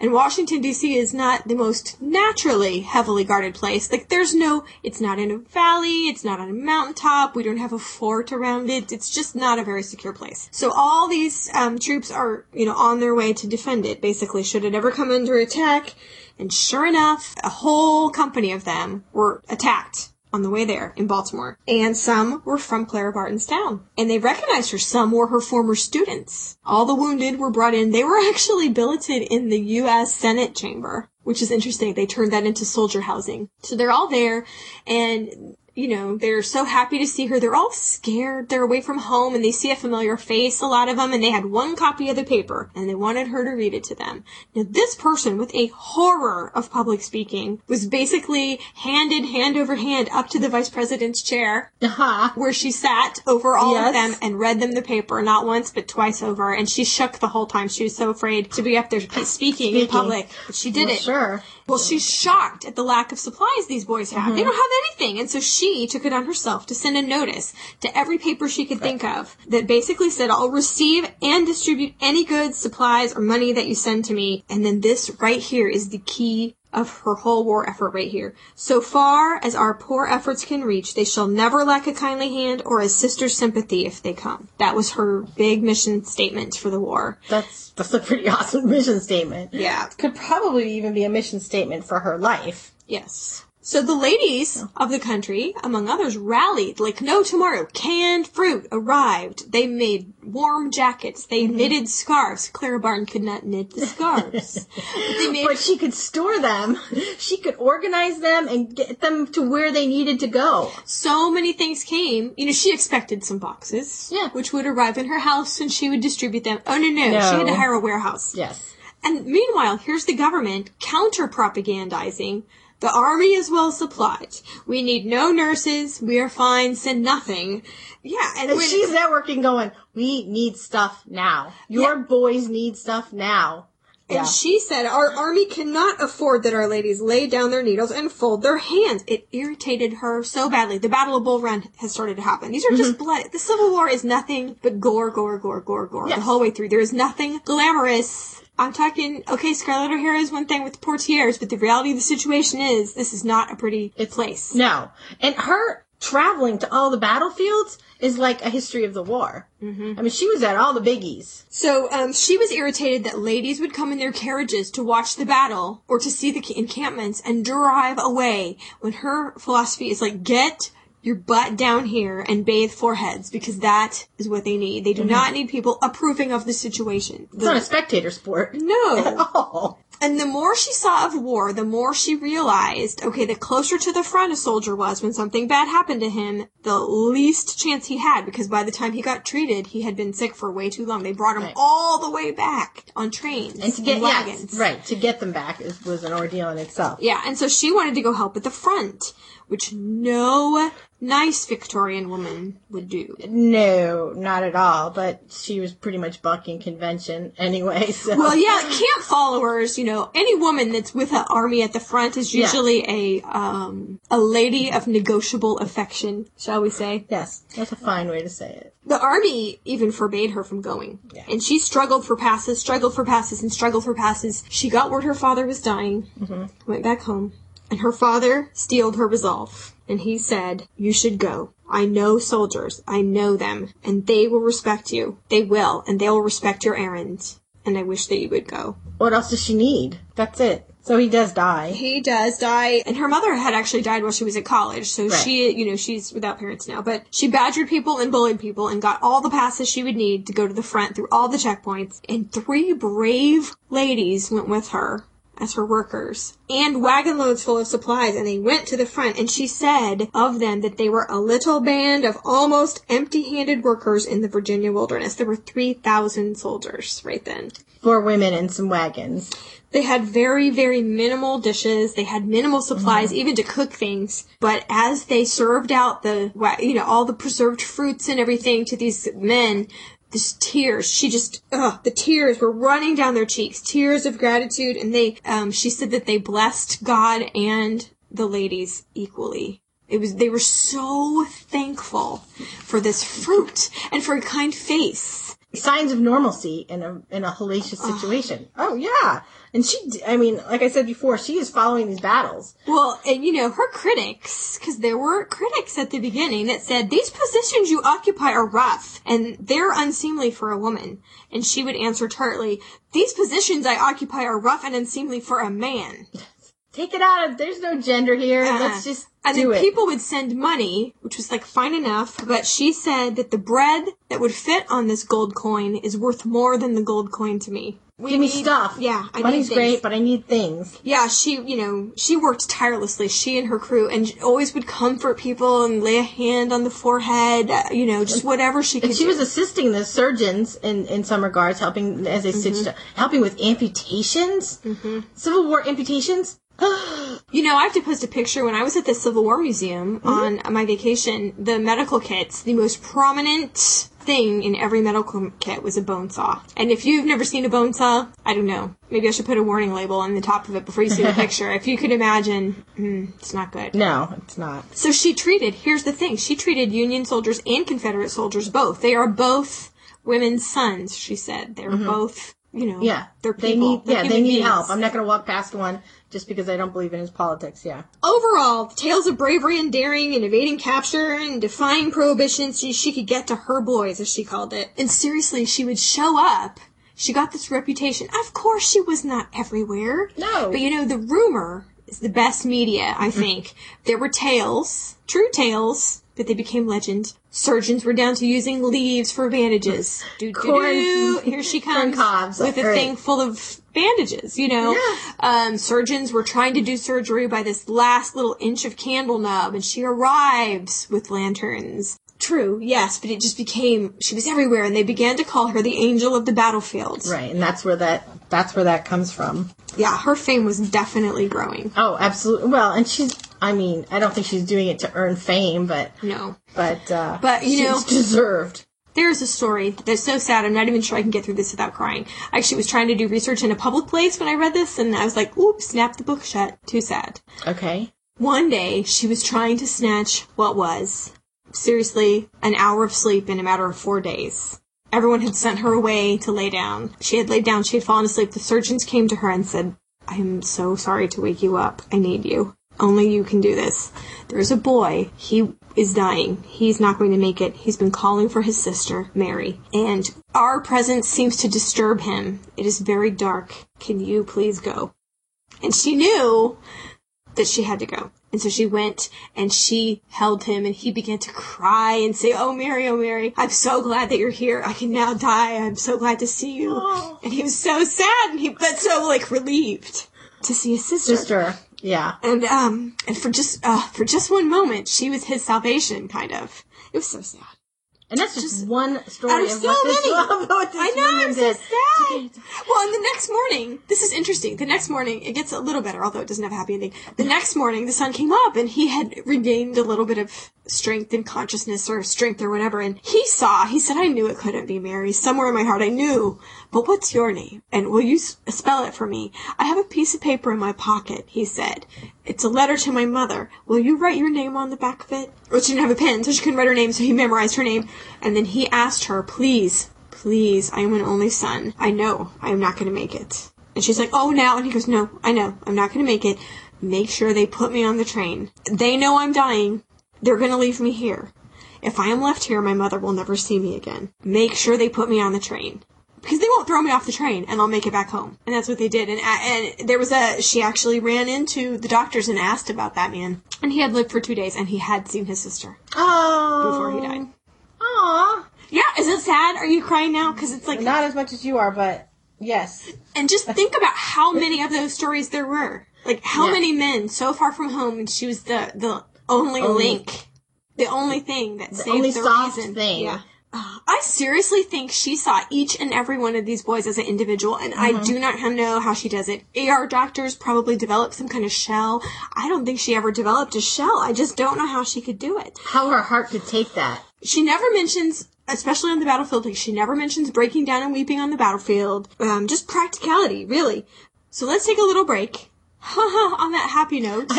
And Washington, D.C. is not the most naturally heavily guarded place. Like, there's no, it's not in a valley, it's not on a mountaintop, we don't have a fort around it, it's just not a very secure place. So all these um, troops are, you know, on their way to defend it, basically, should it ever come under attack. And sure enough, a whole company of them were attacked on the way there in Baltimore. And some were from Clara Barton's town. And they recognized her. Some were her former students. All the wounded were brought in. They were actually billeted in the U.S. Senate chamber, which is interesting. They turned that into soldier housing. So they're all there and you know, they're so happy to see her. They're all scared. They're away from home and they see a familiar face, a lot of them, and they had one copy of the paper and they wanted her to read it to them. Now, this person with a horror of public speaking was basically handed hand over hand up to the vice president's chair Aha. where she sat over all Yes. of them and read them the paper, not once, but twice over. And she shook the whole time. She was so afraid to be up there speaking, in public. But she did Well, it. Sure. Well, she's shocked at the lack of supplies these boys have. Mm-hmm. They don't have anything. And so she took it on herself to send a notice to every paper she could think of that basically said, I'll receive and distribute any goods, supplies, or money that you send to me. And then this right here is the key of her whole war effort right here. So far as our poor efforts can reach, they shall never lack a kindly hand or a sister's sympathy if they come. That was her big mission statement for the war. That's that's a pretty awesome mission statement. Yeah. Could probably even be a mission statement for her life. Yes. So the ladies of the country, among others, rallied like no tomorrow. Canned fruit arrived. They made warm jackets. They mm-hmm. knitted scarves. Clara Barton could not knit the scarves. but they made But she could store them. She could organize them and get them to where they needed to go. so many things came. You know, she expected some boxes, Yeah. which would arrive in her house and she would distribute them. Oh no, no, No. she had to hire a warehouse. Yes. And meanwhile, here's the government counter propagandizing. The army is well supplied. We need no nurses. We are fine. Send nothing. Yeah, and, And she's networking going, we need stuff now. Your boys need stuff now. and Yeah. she said our army cannot afford that our ladies lay down their needles and fold their hands. It irritated her so badly. The Battle of Bull Run has started to happen. These are just mm-hmm. blood. The Civil War is nothing but gore, gore, gore, gore, gore the whole way through. There is nothing glamorous. I'm talking, okay, Scarlett O'Hara is one thing with the portieres, but the reality of the situation is this is not a pretty place. No. And her traveling to all the battlefields is like a history of the war. Mm-hmm. I mean, she was at all the biggies. So um, she was irritated that ladies would come in their carriages to watch the battle or to see the encampments and drive away. When her philosophy is like, get your butt down here and bathe foreheads because that is what they need. They do mm-hmm. not need people approving of the situation. It's not a spectator sport. no. Oh. And the more she saw of war, the more she realized, okay, the closer to the front a soldier was when something bad happened to him, the least chance he had, because by the time he got treated, he had been sick for way too long. They brought him Right. all the way back on trains And to get yeah, wagons. right to get them back was an ordeal in itself. Yeah, and so she wanted to go help at the front, which no nice Victorian woman would do. No, not at all. But she was pretty much bucking convention anyway. So Well, yeah, camp followers, you know, any woman that's with an army at the front is usually a um a lady of negotiable affection, shall we say. yes, that's a fine way to say it. The army even forbade her from going. Yeah. And she struggled for passes, struggled for passes, and struggled for passes. She got word her father was dying, went back home, and her father steeled her resolve. And he said, You should go. I know soldiers. I know them. And they will respect you. They will. And they will respect your errand. And I wish that you would go. What else does she need? That's it. So he does die. He does die, and her mother had actually died while she was at college, so Right. she, you know, she's without parents now. But she badgered people and bullied people and got all the passes she would need to go to the front through all the checkpoints. And three brave ladies went with her as her workers and wagon loads full of supplies and they went to the front and she said of them that they were a little band of almost empty-handed workers in the Virginia wilderness. There were 3,000 soldiers right then. Four women and some wagons. They had very, very minimal dishes. They had minimal supplies, mm-hmm. even to cook things. But as they served out the, you know, all the preserved fruits and everything to these men, this tears, she just, ugh, the tears were running down their cheeks, tears of gratitude. And they, um, she said that they blessed God and the ladies equally. It was, they were so thankful for this fruit and for a kind face. Signs of normalcy in a in a hellacious situation. Oh yeah, and she. I mean, like I said before, she is following these battles. Well, and you know, her critics, because there were critics at the beginning that said, these positions you occupy are rough and they're unseemly for a woman. And she would answer tartly, these positions I occupy are rough and unseemly for a man. Take it out of. There's no gender here. Let's just and do then it. people would send money, which was like fine enough, but she said that the bread that would fit on this gold coin is worth more than the gold coin to me. We Give me need- stuff. Yeah, I money's great, but I need things. Yeah, she, you know, she worked tirelessly, she and her crew, and always would comfort people and lay a hand on the forehead, uh, you know, just whatever she could And she do. was assisting the surgeons in, in some regards, helping as they stitched, Mm-hmm. helping with amputations, Civil War amputations. you know, I have to post a picture when I was at the Civil War Museum on my vacation. The medical kits, the most prominent thing in every medical kit was a bone saw. And if you've never seen a bone saw, I don't know. Maybe I should put a warning label on the top of it before you see the picture. If you could imagine, mm, it's not good. No, it's not. So she treated, here's the thing, she treated Union soldiers and Confederate soldiers both. They are both women's sons, she said. They're both, you know, Mm-hmm. Yeah, they're they people. need. They're Yeah, they need beings. help. I'm not going to walk past one just because I don't believe in his politics. Yeah. Overall, the tales of bravery and daring and evading capture and defying prohibition she, she could get to her boys, as she called it. And seriously, she would show up. She got this reputation. Of course, she was not everywhere. No. But you know, the rumor is the best media, I think. there were tales, true tales, but they became legend. Surgeons were down to using leaves for bandages. Do, Corn- do. Here she comes cobs, with a right. thing full of bandages, you know. Um, surgeons were trying to do surgery by this last little inch of candle nub, and she arrives with lanterns. True, yes, but it just became she was everywhere, and they began to call her the angel of the battlefield. Right, and that's where that that's where that comes from. Yeah, her fame was definitely growing. Oh, absolutely. Well, and she's. I mean, I don't think she's doing it to earn fame, but No, but uh, But, you know- deserved. There's a story that's so sad. I'm not even sure I can get through this without crying. I actually was trying to do research in a public place when I read this, and I was like, "Oops, snap the book shut." Too sad. Okay. One day, she was trying to snatch what was, seriously, an hour of sleep in a matter of four days. Everyone had sent her away to lay down. She had laid down, she had fallen asleep. The surgeons came to her and said, I am so sorry to wake you up. I need you. Only you can do this. There's a boy. He is dying. He's not going to make it. He's been calling for his sister, Mary. And our presence seems to disturb him. It is very dark. Can you please go? And she knew that she had to go. And so she went and she held him and he began to cry and say, Oh Mary, oh Mary, I'm so glad that you're here. I can now die. I'm so glad to see you. Oh. And he was so sad and he, but so like relieved to see his sister. Sister. Yeah. And, um, and for just, uh, for just one moment, she was his salvation, kind of. It was so sad. And that's just, one story Out of of so what many. what this I know, I'm so sad. Well, and the next morning, this is interesting. The next morning, it gets a little better, although it doesn't have a happy ending. The next morning, the sun came up and he had regained a little bit of strength and consciousness or strength or whatever. And he saw, he said, I knew it couldn't be Mary. Somewhere in my heart, I knew. But what's your name? And will you spell it for me? I have a piece of paper in my pocket, he said. It's a letter to my mother. Will you write your name on the back of it? Well, she didn't have a pen, so she couldn't write her name, so he memorized her name. And then he asked her, please, please, I am an only son. I know I am not going to make it. And she's like, oh, now. And he goes, no, I know. I'm not going to make it. Make sure they put me on the train. They know I'm dying. They're going to leave me here. If I am left here, my mother will never see me again. Make sure they put me on the train. Because they won't throw me off the train and I'll make it back home. And that's what they did. And, uh, and there was a, she actually ran into the doctors and asked about that man. And he had lived for two days and he had seen his sister Oh. before he died. Aw. Yeah, is it sad? Are you crying now? Because it's like, Not as much as you are, but yes. and just think about how many of those stories there were. Like how Yeah. many men so far from home, and she was the the only, Only- link, the only thing that saved only the soft reason. thing. Yeah. I seriously think she saw each and every one of these boys as an individual, and I Mm-hmm. do not know how she does it. AR doctors probably developed some kind of shell. I don't think she ever developed a shell. I just don't know how she could do it. How her heart could take that. She never mentions, especially on the battlefield, like she never mentions breaking down and weeping on the battlefield. Um, just practicality, really. So let's take a little break. on that happy note.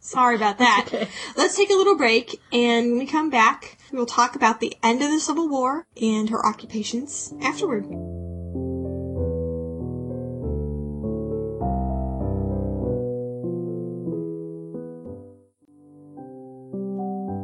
Sorry about that. okay. Let's take a little break, and when we come back, we will talk about the end of the Civil War and her occupations afterward.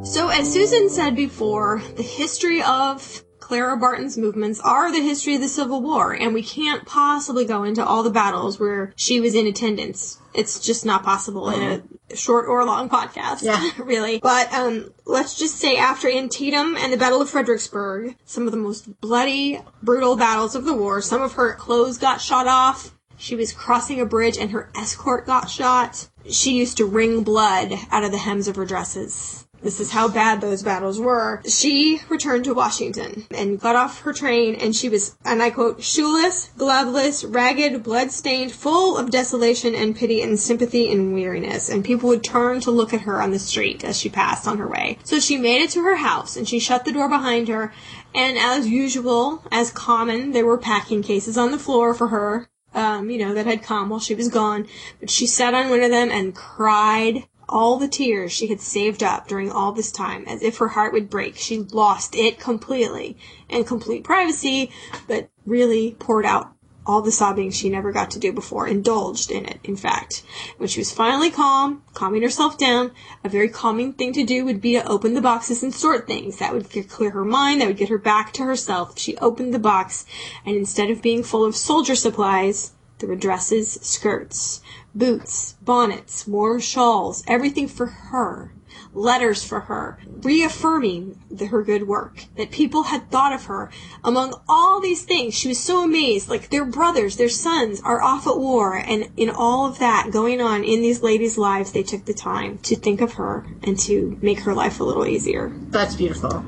So, as Susan said before, the history of Clara Barton's movements are the history of the Civil War, and we can't possibly go into all the battles where she was in attendance. It's just not possible in a short or long podcast, Yeah. really. But um, let's just say after Antietam and the Battle of Fredericksburg, some of the most bloody, brutal battles of the war, some of her clothes got shot off. She was crossing a bridge and her escort got shot. She used to wring blood out of the hems of her dresses. This is how bad those battles were. She returned to Washington and got off her train and she was, and I quote, shoeless, gloveless, ragged, blood-stained, full of desolation and pity and sympathy and weariness. And people would turn to look at her on the street as she passed on her way. So she made it to her house and she shut the door behind her. And as usual, as common, there were packing cases on the floor for her um, you know, that had come while she was gone. But she sat on one of them and cried all the tears she had saved up during all this time, as if her heart would break. She lost it completely in complete privacy, but really poured out all the sobbing she never got to do before, indulged in it, in fact. When she was finally calm, calming herself down, a very calming thing to do would be to open the boxes and sort things. That would clear her mind, that would get her back to herself. She opened the box, and instead of being full of soldier supplies, there were dresses, skirts, boots, bonnets, warm shawls, everything for her letters for her, reaffirming the, her good work, that people had thought of her. Among all these things, she was so amazed. Like their brothers, their sons are off at war, and in all of that going on in these ladies' lives, they took the time to think of her and to make her life a little easier. That's beautiful.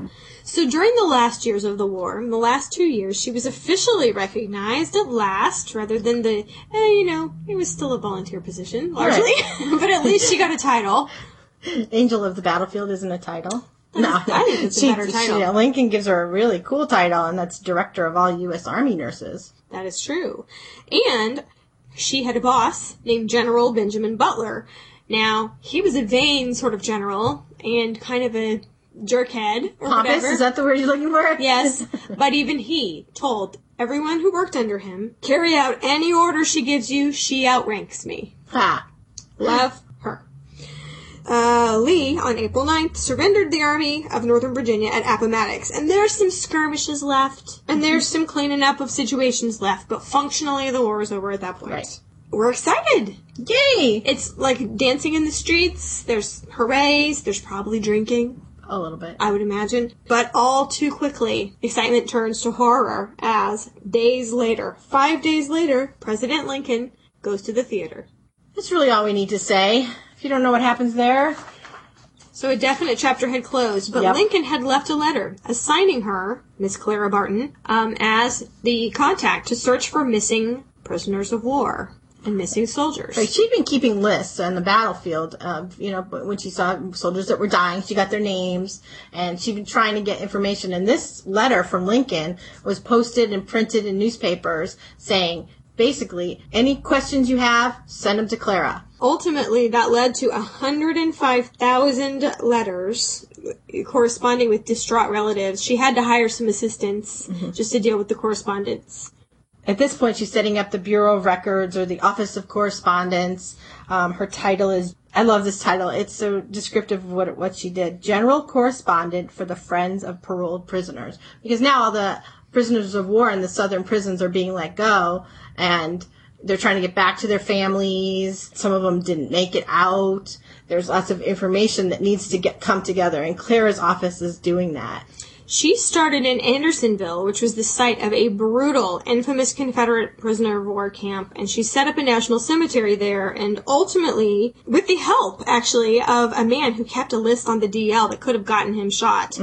So during the last years of the war, in the last two years, she was officially recognized at last, rather than the, eh, you know, it was still a volunteer position, largely, right. but at least she got a title. Angel of the Battlefield isn't a title. No, I think it's a better title. She, Lincoln gives her a really cool title, and that's Director of all U.S. Army Nurses. That is true. And she had a boss named General Benjamin Butler. Now, he was a vain sort of general and kind of a jerkhead or Pompous? whatever. Is that the word you're looking for? Yes, but even he told everyone who worked under him, carry out any order she gives you, she outranks me. Ha. Love her uh, Lee, on April 9th, surrendered the Army of Northern Virginia at Appomattox. And there's some skirmishes left, and there's some cleaning up of situations left, but functionally the war is over at that point. Right. We're excited! Yay! It's like dancing in the streets, there's hoorays, there's probably drinking. A little bit. I would imagine. But all too quickly, excitement turns to horror as days later, five days later, President Lincoln goes to the theater. That's really all we need to say. If you don't know what happens there. So a definite chapter had closed, but Yep. Lincoln had left a letter assigning her, Miss Clara Barton, um, as the contact to search for missing prisoners of war and missing soldiers. Like she'd been keeping lists on the battlefield of, you know, when she saw soldiers that were dying, she got their names, and she'd been trying to get information. And this letter from Lincoln was posted and printed in newspapers saying, basically, any questions you have, send them to Clara. Ultimately, that led to 105,000 letters corresponding with distraught relatives. She had to hire some assistants mm-hmm. just to deal with the correspondence. At this point, she's setting up the Bureau of Records or the Office of Correspondence. Um, her title is, I love this title. It's so descriptive of what, what she did. General Correspondent for the Friends of Paroled Prisoners. Because now all the prisoners of war in the southern prisons are being let go and they're trying to get back to their families. Some of them didn't make it out. There's lots of information that needs to get come together and Clara's office is doing that. She started in Andersonville, which was the site of a brutal, infamous Confederate prisoner of war camp, and she set up a national cemetery there, and ultimately, with the help, actually, of a man who kept a list on the DL that could have gotten him shot,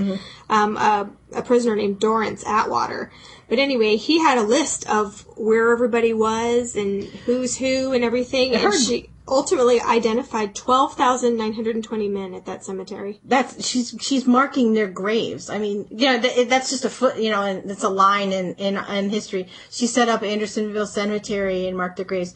um, a, a prisoner named Dorrance Atwater. But anyway, he had a list of where everybody was and who's who and everything, and she ultimately identified 12,920 men at that cemetery. That's she's she's marking their graves. I mean, you know, th- that's just a foot, you know, and it's a line in in in history. She set up Andersonville Cemetery and marked their graves.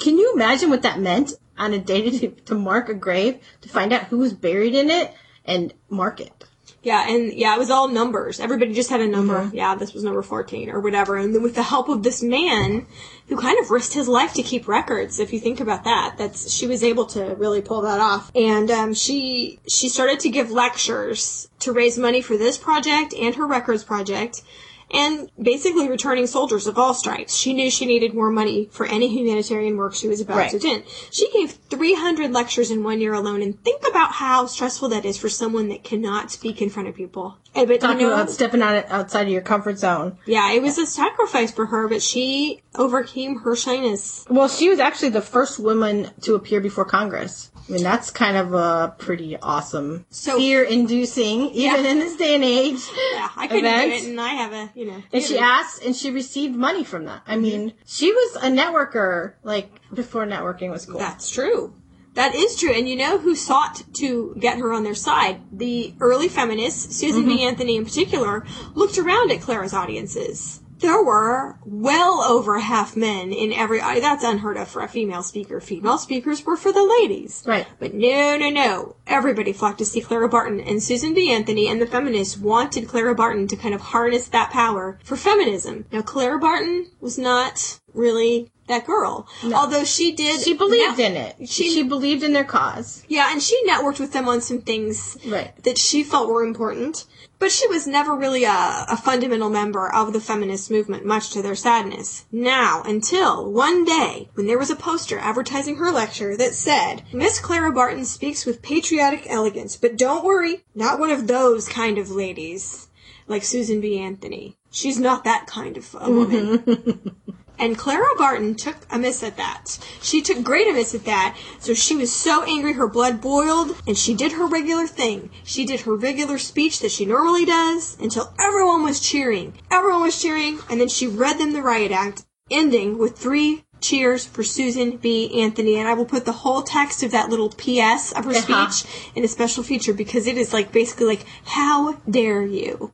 Can you imagine what that meant on a day to to mark a grave to find out who was buried in it and mark it? Yeah, and yeah, it was all numbers. Everybody just had a number. Yeah, this was number 14 or whatever. And then with the help of this man who kind of risked his life to keep records, if you think about that, that's, she was able to really pull that off. And, um, she, she started to give lectures to raise money for this project and her records project. And basically returning soldiers of all stripes. She knew she needed more money for any humanitarian work she was about Right. to do. She gave 300 lectures in one year alone, and think about how stressful that is for someone that cannot speak in front of people. And, but Talking you know, about stepping out outside of your comfort zone. yeah, it was a sacrifice for her, but she overcame her shyness. Well, she was actually the first woman to appear before Congress. I mean, that's kind of a pretty awesome, So- fear-inducing, even Yeah. in this day and age. Yeah, I couldn't Event. do it, and I have a, you know. And she asked and she received money from that. I mean, she was a networker, like, before networking was cool. That's true. That is true. And you know who sought to get her on their side? The early feminists, Susan B. Mm-hmm. Anthony in particular, looked around at Clara's audiences there were well over half men in every. I- That's unheard of for a female speaker. Female speakers were for the ladies. Right. But no, no, no. Everybody flocked to see Clara Barton, and Susan B. Anthony and the feminists wanted Clara Barton to kind of harness that power for feminism. Now, Clara Barton was not really that girl, although she did. She believed net- in it. She, She, believed in their cause. yeah, and she networked with them on some things Right. that she felt were important. But she was never really a, a fundamental member of the feminist movement, much to their sadness. Now, until one day, when there was a poster advertising her lecture that said, Miss Clara Barton speaks with patriotic elegance, but don't worry, not one of those kind of ladies, like Susan B. Anthony. She's not that kind of a woman. And Clara Barton took amiss at that. She took great amiss at that. So she was so angry her blood boiled, and she did her regular thing. She did her regular speech that she normally does until everyone was cheering. Everyone was cheering, and then she read them the riot act, ending with three cheers for Susan B. Anthony. And I will put the whole text of that little PS of her Uh-huh. speech in a special feature because it is like basically like, how dare you?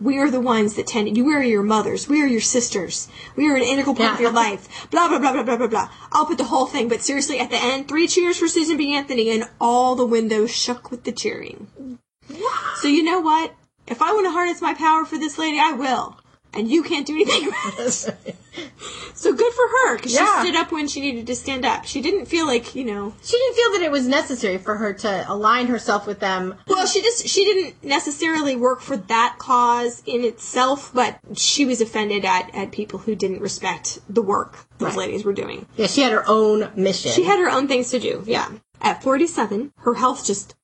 We are the ones that tend. You we are your mothers. We are your sisters. We are an integral part of your life. Blah blah blah blah blah blah blah. I'll put the whole thing, but seriously, at the end, three cheers for Susan B. Anthony, and all the windows shook with the cheering. So you know what? If I want to harness my power for this lady, I will. And you can't do anything about it. So good for her, because Yeah. she stood up when she needed to stand up. She didn't feel like, you know, She didn't feel that it was necessary for her to align herself with them. Well, she just she didn't necessarily work for that cause in itself, but she was offended at at people who didn't respect the work those Right. ladies were doing. Yeah, she had her own mission. She had her own things to do. Yeah. At 47, her health just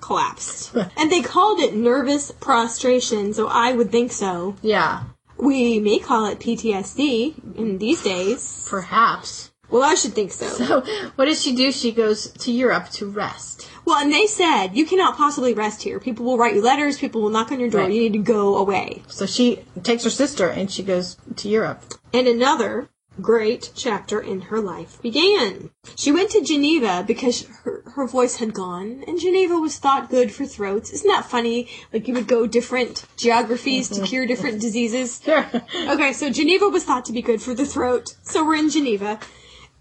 collapsed. and they called it nervous prostration, so I would think so. yeah, We may call it PTSD in these days. perhaps. Well, I should think so. So, what does she do? She goes to Europe to rest. Well, and they said, you cannot possibly rest here. People will write you letters, people will knock on your door, Right. you need to go away. So she takes her sister and she goes to Europe. and another great chapter in her life began. She went to Geneva because her, her voice had gone, and Geneva was thought good for throats. Isn't that funny? Like you would go different geographies to cure different diseases. Sure. Okay, so Geneva was thought to be good for the throat, so we're in Geneva.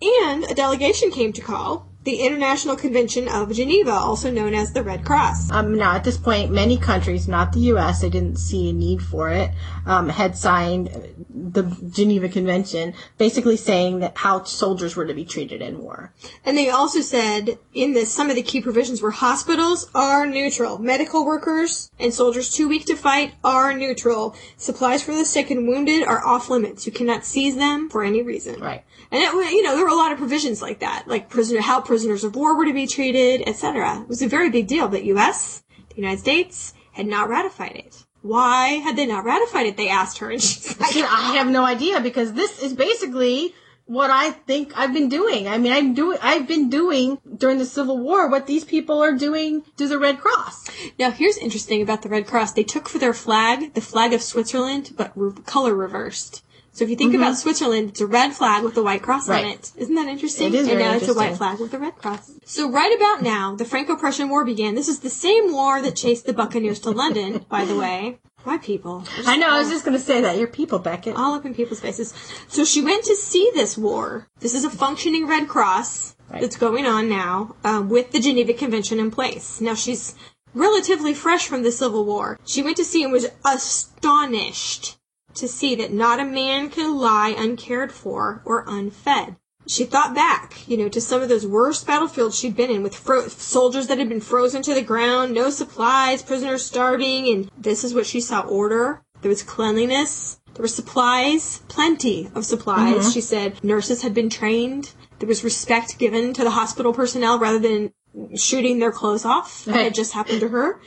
And a delegation came to call the International Convention of Geneva, also known as the Red Cross. Um, now, at this point, many countries, not the U.S., they didn't see a need for it, um, had signed the Geneva Convention, basically saying that how soldiers were to be treated in war. And they also said in this, some of the key provisions were hospitals are neutral. Medical workers and soldiers too weak to fight are neutral. Supplies for the sick and wounded are off limits. You cannot seize them for any reason. Right. And it, you know, there were a lot of provisions like that, like prisoner, how prisoners of war were to be treated, etc. It was a very big deal, but U.S., the United States, had not ratified it. Why had they not ratified it? They asked her, and she's like, I have no idea because this is basically what I think I've been doing. I mean, I'm doing, I've been doing during the Civil War what these people are doing to the Red Cross. Now, here's interesting about the Red Cross. They took for their flag the flag of Switzerland, but re- color reversed. So if you think about Switzerland, it's a red flag with a white cross on Mm-hmm. It. Isn't that interesting? It is And now it's a white flag with a red cross. So right about now, the Franco-Prussian War began. This is the same war that chased the Buccaneers to London, by the way. My people. I know, I was just going to say that. Your people, Beckett. all up in people's faces. So she went to see this war. This is a functioning Red Cross Right. that's going on now um, with the Geneva Convention in place. Now she's relatively fresh from the Civil War. She went to see and was astonished to see that not a man could lie uncared for or unfed. She thought back, you know, to some of those worst battlefields she'd been in with fro- soldiers that had been frozen to the ground, no supplies, prisoners starving, and this is what she saw order. There was cleanliness. There were supplies, plenty of supplies. Mm-hmm. She said nurses had been trained. There was respect given to the hospital personnel rather than shooting their clothes off. That Right. had just happened to her.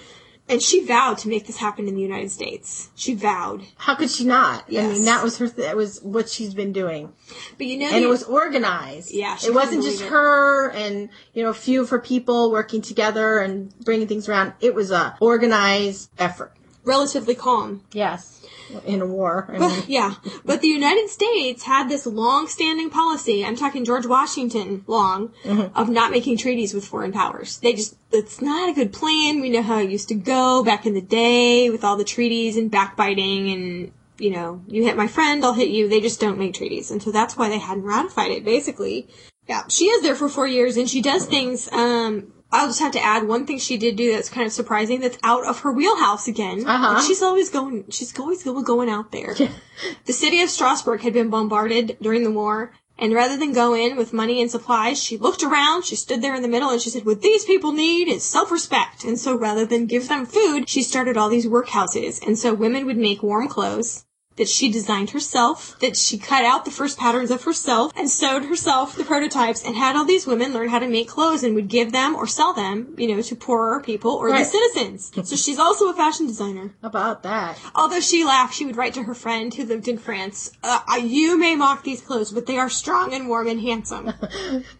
And she vowed to make this happen in the United States. She vowed. How could she not? I mean, that was her. Th- that was what she's been doing, But you know, and it was organized. Yeah, it wasn't just it. her and you know a few of her people working together and bringing things around. It was a organized effort. relatively calm. Yes, in a war. I mean, Yeah, but the United States had this long-standing policy. I'm talking George Washington long Mm-hmm. of not making treaties with foreign powers. They just it's not a good plan. We know how it used to go back in the day with all the treaties and backbiting and you know, you hit my friend, I'll hit you. They just don't make treaties. And so that's why they hadn't ratified it, basically. Yeah, she is there for four years and she does things, um, I'll just have to add one thing she did do that's kind of surprising that's out of her wheelhouse again. Uh-huh. But She's always going, she's always going out there. the city of Strasbourg had been bombarded during the war. And rather than go in with money and supplies, she looked around, she stood there in the middle, and she said, what these people need is self-respect. And so rather than give them food, she started all these workhouses. And so women would make warm clothes that she designed herself, that she cut out the first patterns of herself and sewed herself the prototypes and had all these women learn how to make clothes and would give them or sell them, you know, to poorer people or the citizens. so she's also a fashion designer. About that. Although she laughed, she would write to her friend who lived in France, uh, you may mock these clothes, but they are strong and warm and handsome.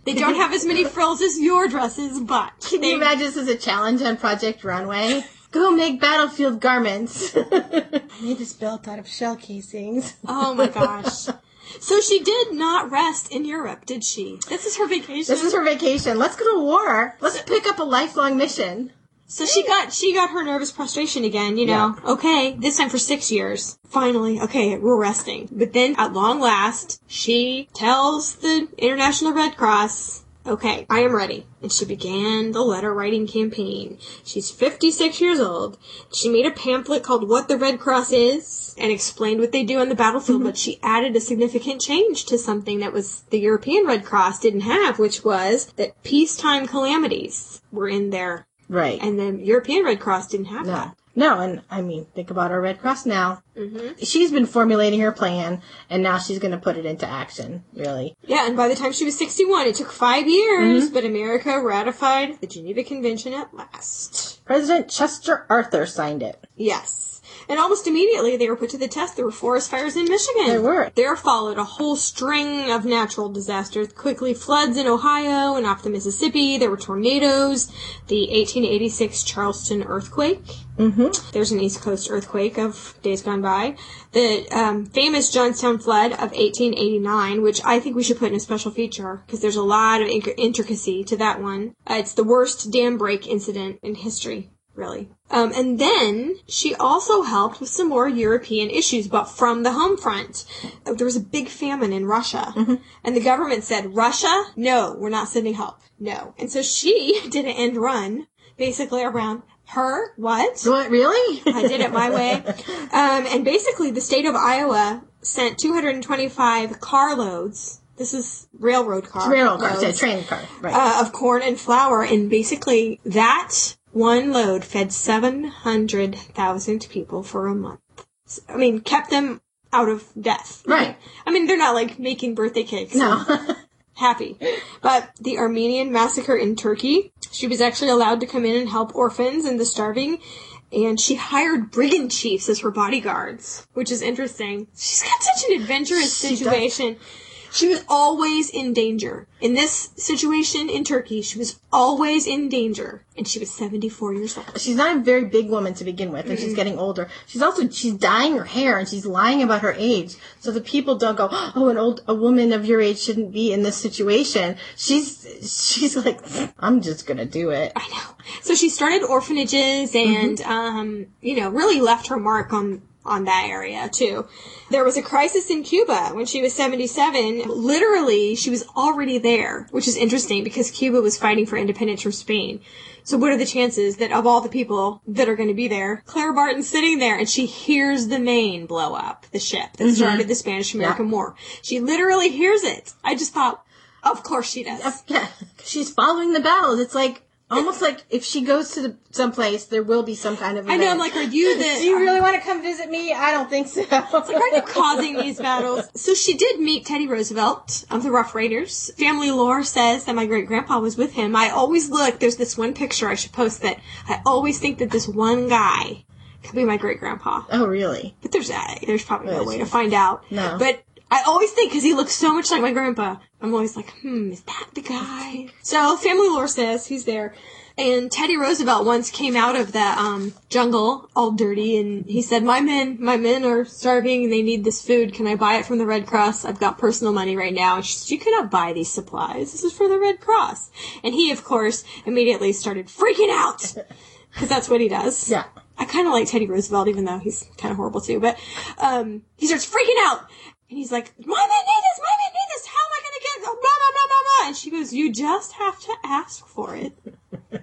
They don't have as many frills as your dresses, but Can they you imagine this as a challenge on Project Runway? Go make battlefield garments. I need this belt out of shell casings. Oh my gosh. So she did not rest in Europe, did she? This is her vacation. This is her vacation. Let's go to war. Let's pick up a lifelong mission. so she got she got her nervous prostration again, you know. Okay, this time for six years. Finally, okay, we're resting. But then at long last, she tells the International Red Cross Okay, I am ready. And she began the letter writing campaign. She's 56 years old. She made a pamphlet called What the Red Cross Is and explained what they do on the battlefield, mm-hmm. but she added a significant change to something that was the European Red Cross didn't have, which was that peacetime calamities were in there. Right. And the European Red Cross didn't have that. No, and I mean, think about our Red Cross now. Mm-hmm. She's been formulating her plan, and now she's going to put it into action, really. Yeah, and by the time she was 61, it took five years, but America ratified the Geneva Convention at last. President Chester Arthur signed it. Yes. And almost immediately they were put to the test. There were forest fires in Michigan. There were. There followed a whole string of natural disasters. Quickly floods in Ohio and off the Mississippi. There were tornadoes. The 1886 Charleston earthquake. Mm-hmm. There's an East Coast earthquake of days gone by. The um, famous Johnstown flood of 1889, which I think we should put in a special feature because there's a lot of intricacy to that one. Uh, it's the worst dam break incident in history really. Um, and then she also helped with some more European issues, but from the home front. Uh, There was a big famine in Russia, and the government said, Russia, no, we're not sending help. No. And so she did an end run, basically around her, what? What, really? I did it my way. Um, and basically, the state of Iowa sent 225 carloads. This is railroad car. Railroad car, train car, right. uh, of corn and flour, and basically that one load fed 700,000 people for a month. I mean, kept them out of death. Right. I mean, they're not like making birthday cakes. no. Happy. But the Armenian massacre in Turkey, she was actually allowed to come in and help orphans and the starving. And she hired brigand chiefs as her bodyguards, which is interesting. She's got such an adventurous She does. She was always in danger. In this situation in Turkey, she was always in danger. And she was 74 years old. she's not a very big woman to begin with, and she's getting older. She's also she's dyeing her hair and she's lying about her age, so the people don't go, "Oh, an old a woman of your age shouldn't be in this situation." She's she's like, "I'm just gonna do it." I know. So she started orphanages and, um, you know, really left her mark on on that area too. There was a crisis in Cuba when she was 77. Literally, she was already there, which is interesting because Cuba was fighting for independence from Spain. So what are the chances that of all the people that are going to be there, Clara Barton's sitting there and she hears the Maine blow up, the ship that mm-hmm. started the Spanish-American War. She literally hears it. I just thought, of course she does. Yeah, she's following the battles. It's like almost like if she goes to the, someplace, there will be some kind of. I know, I'm like, are you the... Do you really want to come visit me? I don't think so. It's like, are you causing these battles? So she did meet Teddy Roosevelt of the Rough Riders. Family lore says that my great grandpa was with him. I always look, there's this one picture I should post that I always think that this one guy could be my great grandpa. oh, really? But there's uh, there's probably no way to find out. No. But I always think because he looks so much like my grandpa. I'm always like, hmm, is that the guy? So family lore says he's there. And Teddy Roosevelt once came out of the um, jungle all dirty, and he said, "My men, my men are starving, and they need this food. Can I buy it from the Red Cross? I've got personal money right now." And she said, "You cannot buy these supplies. This is for the Red Cross." And he, of course, immediately started freaking out because that's what he does. Yeah. I kind of like Teddy Roosevelt, even though he's kind of horrible too. But um, he starts freaking out, and he's like, "My need this. My need this. How am I going to get blah blah blah blah blah?" And she goes, "You just have to ask for it."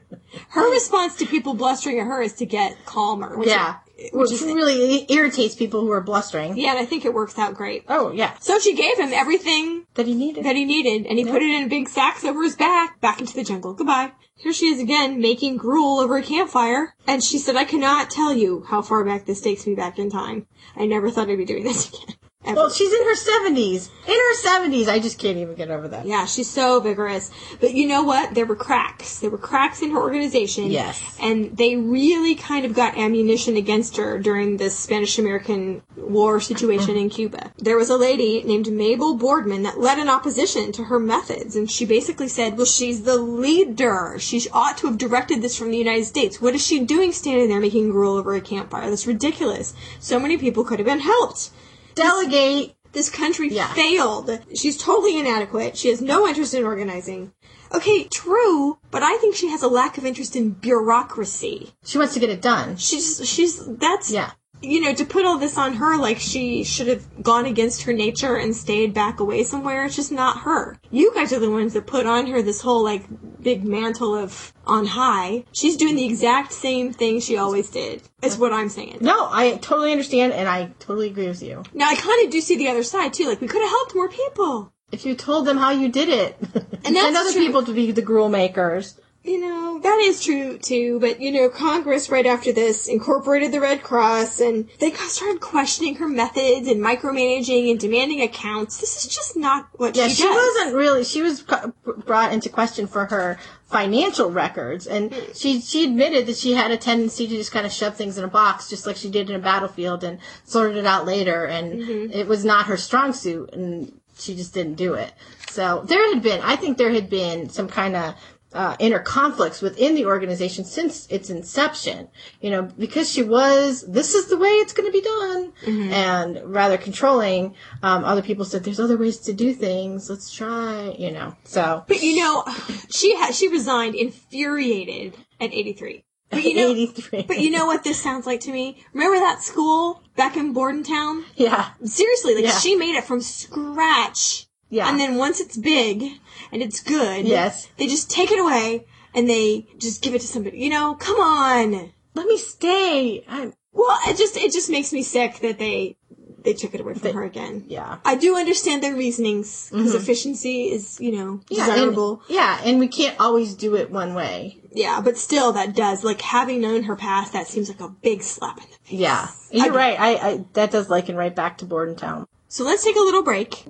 Her response to people blustering at her is to get calmer. Which Yeah. which Which really irritates people who are blustering. yeah, and I think it works out great. Oh, yeah. So she gave him everything That he needed. that he needed, and he put it in big sacks over his back, back into the jungle. Goodbye. Here she is again, making gruel over a campfire, and she said, I cannot tell you how far back this takes me back in time. I never thought I'd be doing this again. Ever. well, she's in her 70s. In her 70s. I just can't even get over that. yeah, she's so vigorous. But you know what? There were cracks. There were cracks in her organization. Yes. And they really kind of got ammunition against her during this Spanish American War situation in Cuba. There was a lady named Mabel Boardman that led an opposition to her methods. And she basically said, well, she's the leader. She ought to have directed this from the United States. What is she doing standing there making gruel over a campfire? That's ridiculous. So many people could have been helped. Delegate. This country Yeah. failed. She's totally inadequate. She has no interest in organizing. Okay, true, but I think she has a lack of interest in bureaucracy. She wants to get it done. She's she's that's Yeah. You know to put all this on her like she should have gone against her nature and stayed back away somewhere. It's just not her. You guys are the ones that put on her this whole like big mantle of on high. She's doing the exact same thing she always did. Is what I'm saying. No, I totally understand and I totally agree with you. Now I kind of do see the other side too. Like we could have helped more people. If you told them how you did it, and, that's other true. people to be the gruel makers. You know, that is true too, but you know, Congress right after this incorporated the Red Cross and they started questioning her methods and micromanaging and demanding accounts. This is just not what Yeah, she, she does. wasn't really. She was brought into question for her financial records, and she she admitted that she had a tendency to just kind of shove things in a box, just like she did in a battlefield, and sorted it out later. And Mm-hmm. it was not her strong suit, and she just didn't do it. So there had been, I think, there had been some kind of. Uh, inner conflicts within the organization since its inception, you know, because she was, this is the way it's going to be done, Mm-hmm. and rather controlling, um, other people said, there's other ways to do things, let's try, you know, so. But you know, she had she resigned infuriated at 83. But you know, 83. but you know what this sounds like to me? Remember that school back in Bordentown? yeah. Seriously, like Yeah. she made it from scratch. Yeah. And then once it's big and it's good, Yes. they just take it away and they just give it to somebody. You know, come on. Let me stay. I'm, Well, it just it just makes me sick that they they took it away from her again. yeah. I do understand their reasonings because mm-hmm. efficiency is, you know, Yeah, and- desirable. yeah, and we can't always do it one way. Yeah, but still, that does like having known her past. That seems like a big slap in the face. Yeah. You're I- right. I, I that does liken right back to Bordentown. So let's take a little break.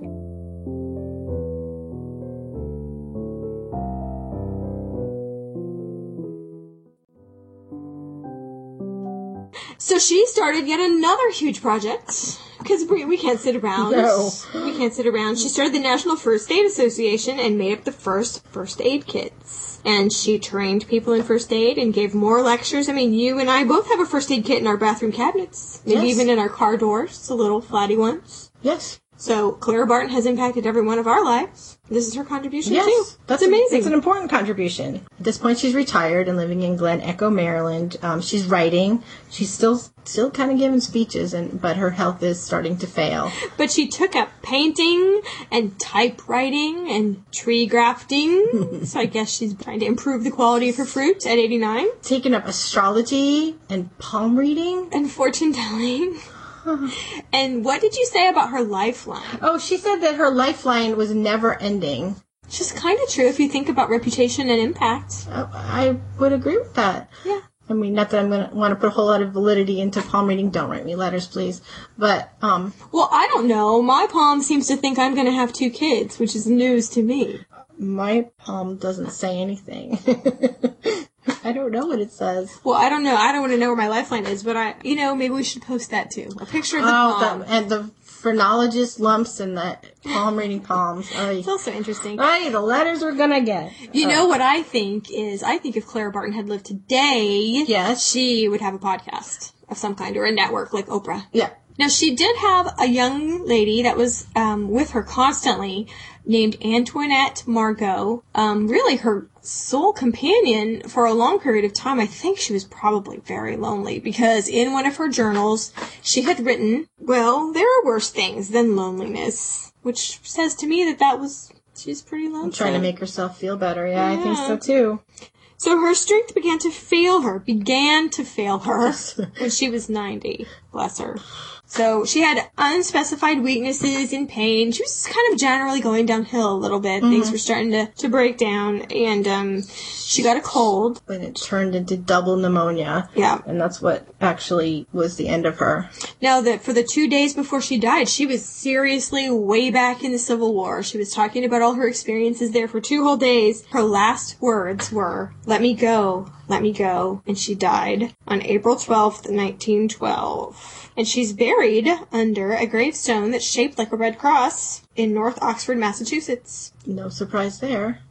So she started yet another huge project because we, we can't sit around. No. We can't sit around. She started the National First Aid Association and made up the first first aid kits. And she trained people in first aid and gave more lectures. I mean, you and I both have a first aid kit in our bathroom cabinets, maybe Yes. even in our car doors, the little flatty ones. Yes. So Clara Barton has impacted every one of our lives. This is her contribution Yes. too. That's amazing. It's an important contribution. At this point, she's retired and living in Glen Echo, Maryland. Um, she's writing. She's still still kind of giving speeches, and but her health is starting to fail. but she took up painting and typewriting and tree grafting. so I guess she's trying to improve the quality of her fruit at 89. Taking up astrology and palm reading. And fortune telling. and what did you say about her lifeline? Oh, she said that her lifeline was never ending. It's just kind of true if you think about reputation and impact. I, I would agree with that. Yeah. I mean, not that I'm going to want to put a whole lot of validity into palm reading. Don't write me letters, please. But, um, Well, I don't know. My palm seems to think I'm going to have two kids, which is news to me. my palm doesn't say anything. I don't know what it says. Well, I don't know. I don't want to know where my lifeline is, but I, you know, maybe we should post that too. A picture of the Oh, palm. the, and the phrenologist lumps and the palm reading palms. Ay, It's also interesting. ay, the letters we're gonna get. You know what I think is, I think if Clara Barton had lived today, Yes. she would have a podcast of some kind or a network like Oprah. Yeah. Now, she did have a young lady that was um, with her constantly named Antoinette Margot. Um, really, her sole companion for a long period of time. I think she was probably very lonely because in one of her journals, she had written, Well, there are worse things than loneliness, which says to me that that was. She's pretty lonesome. Trying to make herself feel better. Yeah, I think so too. So her strength began to fail her, began to fail her when she was 90. Bless her. So she had unspecified weaknesses and pain. She was kind of generally going downhill a little bit. Things were starting to, to break down and, um, she got a cold. And it turned into double pneumonia. Yeah. And that's what actually was the end of her. Now that for the two days before she died, she was seriously way back in the Civil War. She was talking about all her experiences there for two whole days. Her last words were, let me go, let me go. And she died on April 12th, 1912. And she's buried under a gravestone that's shaped like a red cross in North Oxford, Massachusetts. No surprise there.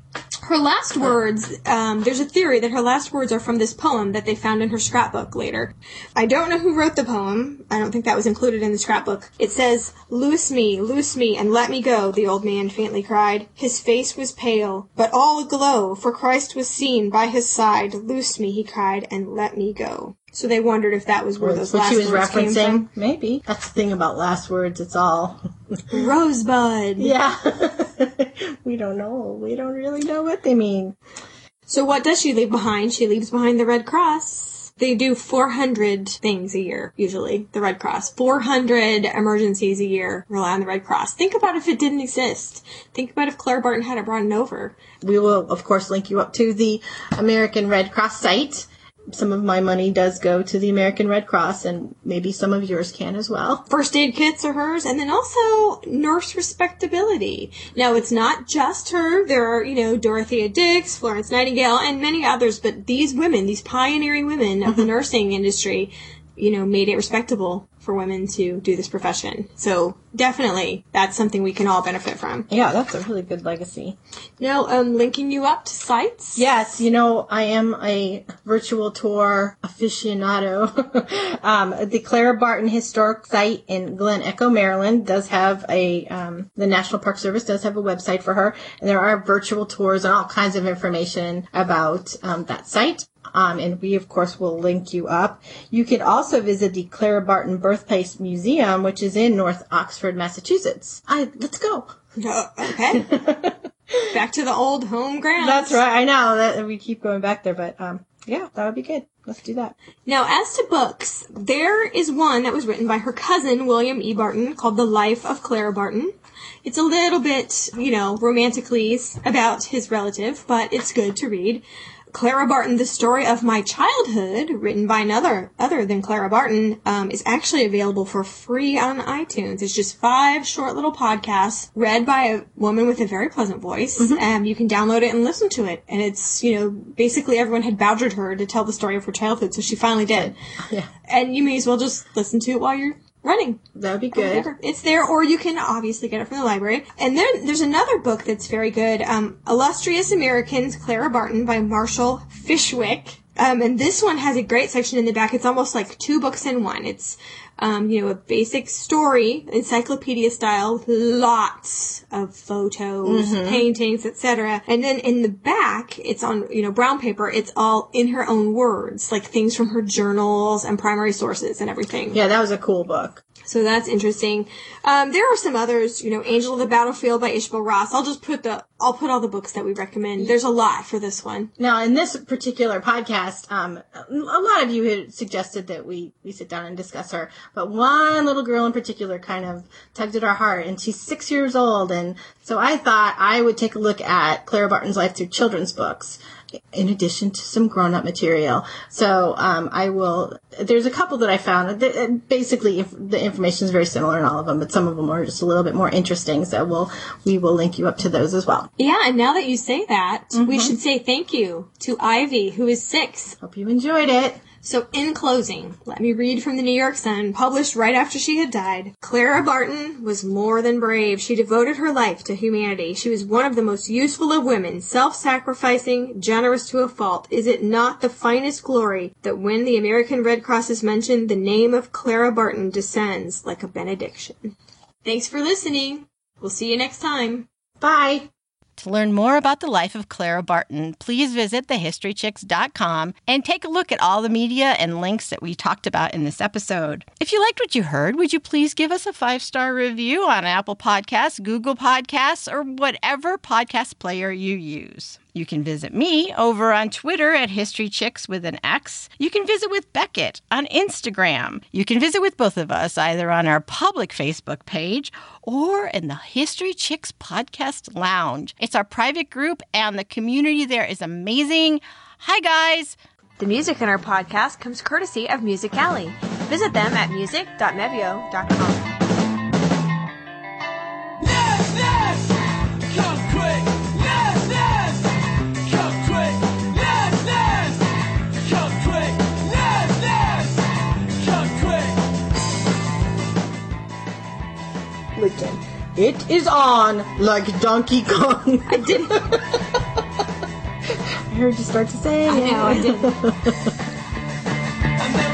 Her last words, um, there's a theory that her last words are from this poem that they found in her scrapbook later. I don't know who wrote the poem. I don't think that was included in the scrapbook. It says, Loose me, loose me, and let me go, the old man faintly cried. His face was pale, but all aglow, for Christ was seen by his side. Loose me, he cried, and let me go. So they wondered if that was where those last she was words came referencing. from. Maybe. That's the thing about last words. It's all. Rosebud. yeah. we don't know. We don't really know what they mean. So what does she leave behind? She leaves behind the Red Cross. They do 400 things a year, usually, the Red Cross. 400 emergencies a year rely on the Red Cross. Think about if it didn't exist. Think about if Clara Barton had it brought over. We will, of course, link you up to the American Red Cross site. Some of my money does go to the American Red Cross, and maybe some of yours can as well. First aid kits are hers, and then also nurse respectability. Now, it's not just her. There are, you know, Dorothea Dix, Florence Nightingale, and many others, but these women, these pioneering women of the mm-hmm. nursing industry, you know, made it respectable for women to do this profession. So definitely, that's something we can all benefit from. Yeah, that's a really good legacy. Now, um, linking you up to sites. Yes, you know, I am a virtual tour aficionado. um, the Clara Barton Historic Site in Glen Echo, Maryland does have a, um, the National Park Service does have a website for her, and there are virtual tours and all kinds of information about um, that site. Um, and we, of course, will link you up. You can also visit the Clara Barton Birthplace Museum, which is in North Oxford, Massachusetts. I, let's go. Okay. Back to the old home ground. That's right. I know that we keep going back there, but um, yeah, that would be good. Let's do that. Now, as to books, there is one that was written by her cousin, William E. Barton, called The Life of Clara Barton. It's a little bit, you know, romantically about his relative, but it's good to read. Clara Barton, The Story of My Childhood, written by another other than Clara Barton, um, is actually available for free on iTunes. It's just five short little podcasts read by a woman with a very pleasant voice. Um, you can download it and listen to it. And it's, you know, basically everyone had badgered her to tell the story of her childhood, so she finally did. Yeah, And you may as well just listen to it while you're running. that would be good. It's there, or you can obviously get it from the library. And then there's another book that's very good, um, Illustrious Americans, Clara Barton by Marshall Fishwick. Um, and this one has a great section in the back. It's almost like two books in one. It's, um, you know, a basic story, encyclopedia style, with lots of photos, paintings, etc. And then in the back, it's on, you know, brown paper. It's all in her own words, like things from her journals and primary sources and everything. Yeah, that was a cool book. So that's interesting. Um, there are some others, you know, Angel of the Battlefield by Ishbel Ross. I'll just put the, I'll put all the books that we recommend. There's a lot for this one. Now, in this particular podcast, um, a lot of you had suggested that we, we sit down and discuss her, but one little girl in particular kind of tugged at our heart, and she's six years old, and so I thought I would take a look at Clara Barton's life through children's books. In addition to some grown-up material, so um, I will. There's a couple that I found. that- uh, Basically, if the information is very similar in all of them, but some of them are just a little bit more interesting. So we'll we will link you up to those as well. Yeah, and now that you say that, we mm-hmm. should say thank you to Ivy, who is six. Hope you enjoyed it. So, in closing, let me read from the New York Sun, published right after she had died. Clara Barton was more than brave. She devoted her life to humanity. She was one of the most useful of women, self-sacrificing, generous to a fault. Is it not the finest glory that when the American Red Cross is mentioned, the name of Clara Barton descends like a benediction? Thanks for listening. We'll see you next time. Bye. To learn more about the life of Clara Barton, please visit thehistorychicks.com and take a look at all the media and links that we talked about in this episode. If you liked what you heard, would you please give us a five star review on Apple Podcasts, Google Podcasts, or whatever podcast player you use? You can visit me over on Twitter at History Chicks with an X. You can visit with Beckett on Instagram. You can visit with both of us either on our public Facebook page or in the History Chicks Podcast Lounge. It's our private group, and the community there is amazing. Hi, guys. The music in our podcast comes courtesy of Music Alley. Visit them at music.mevio.com. Lincoln. It is on like Donkey Kong. I didn't. I heard you start to say. I know, I didn't.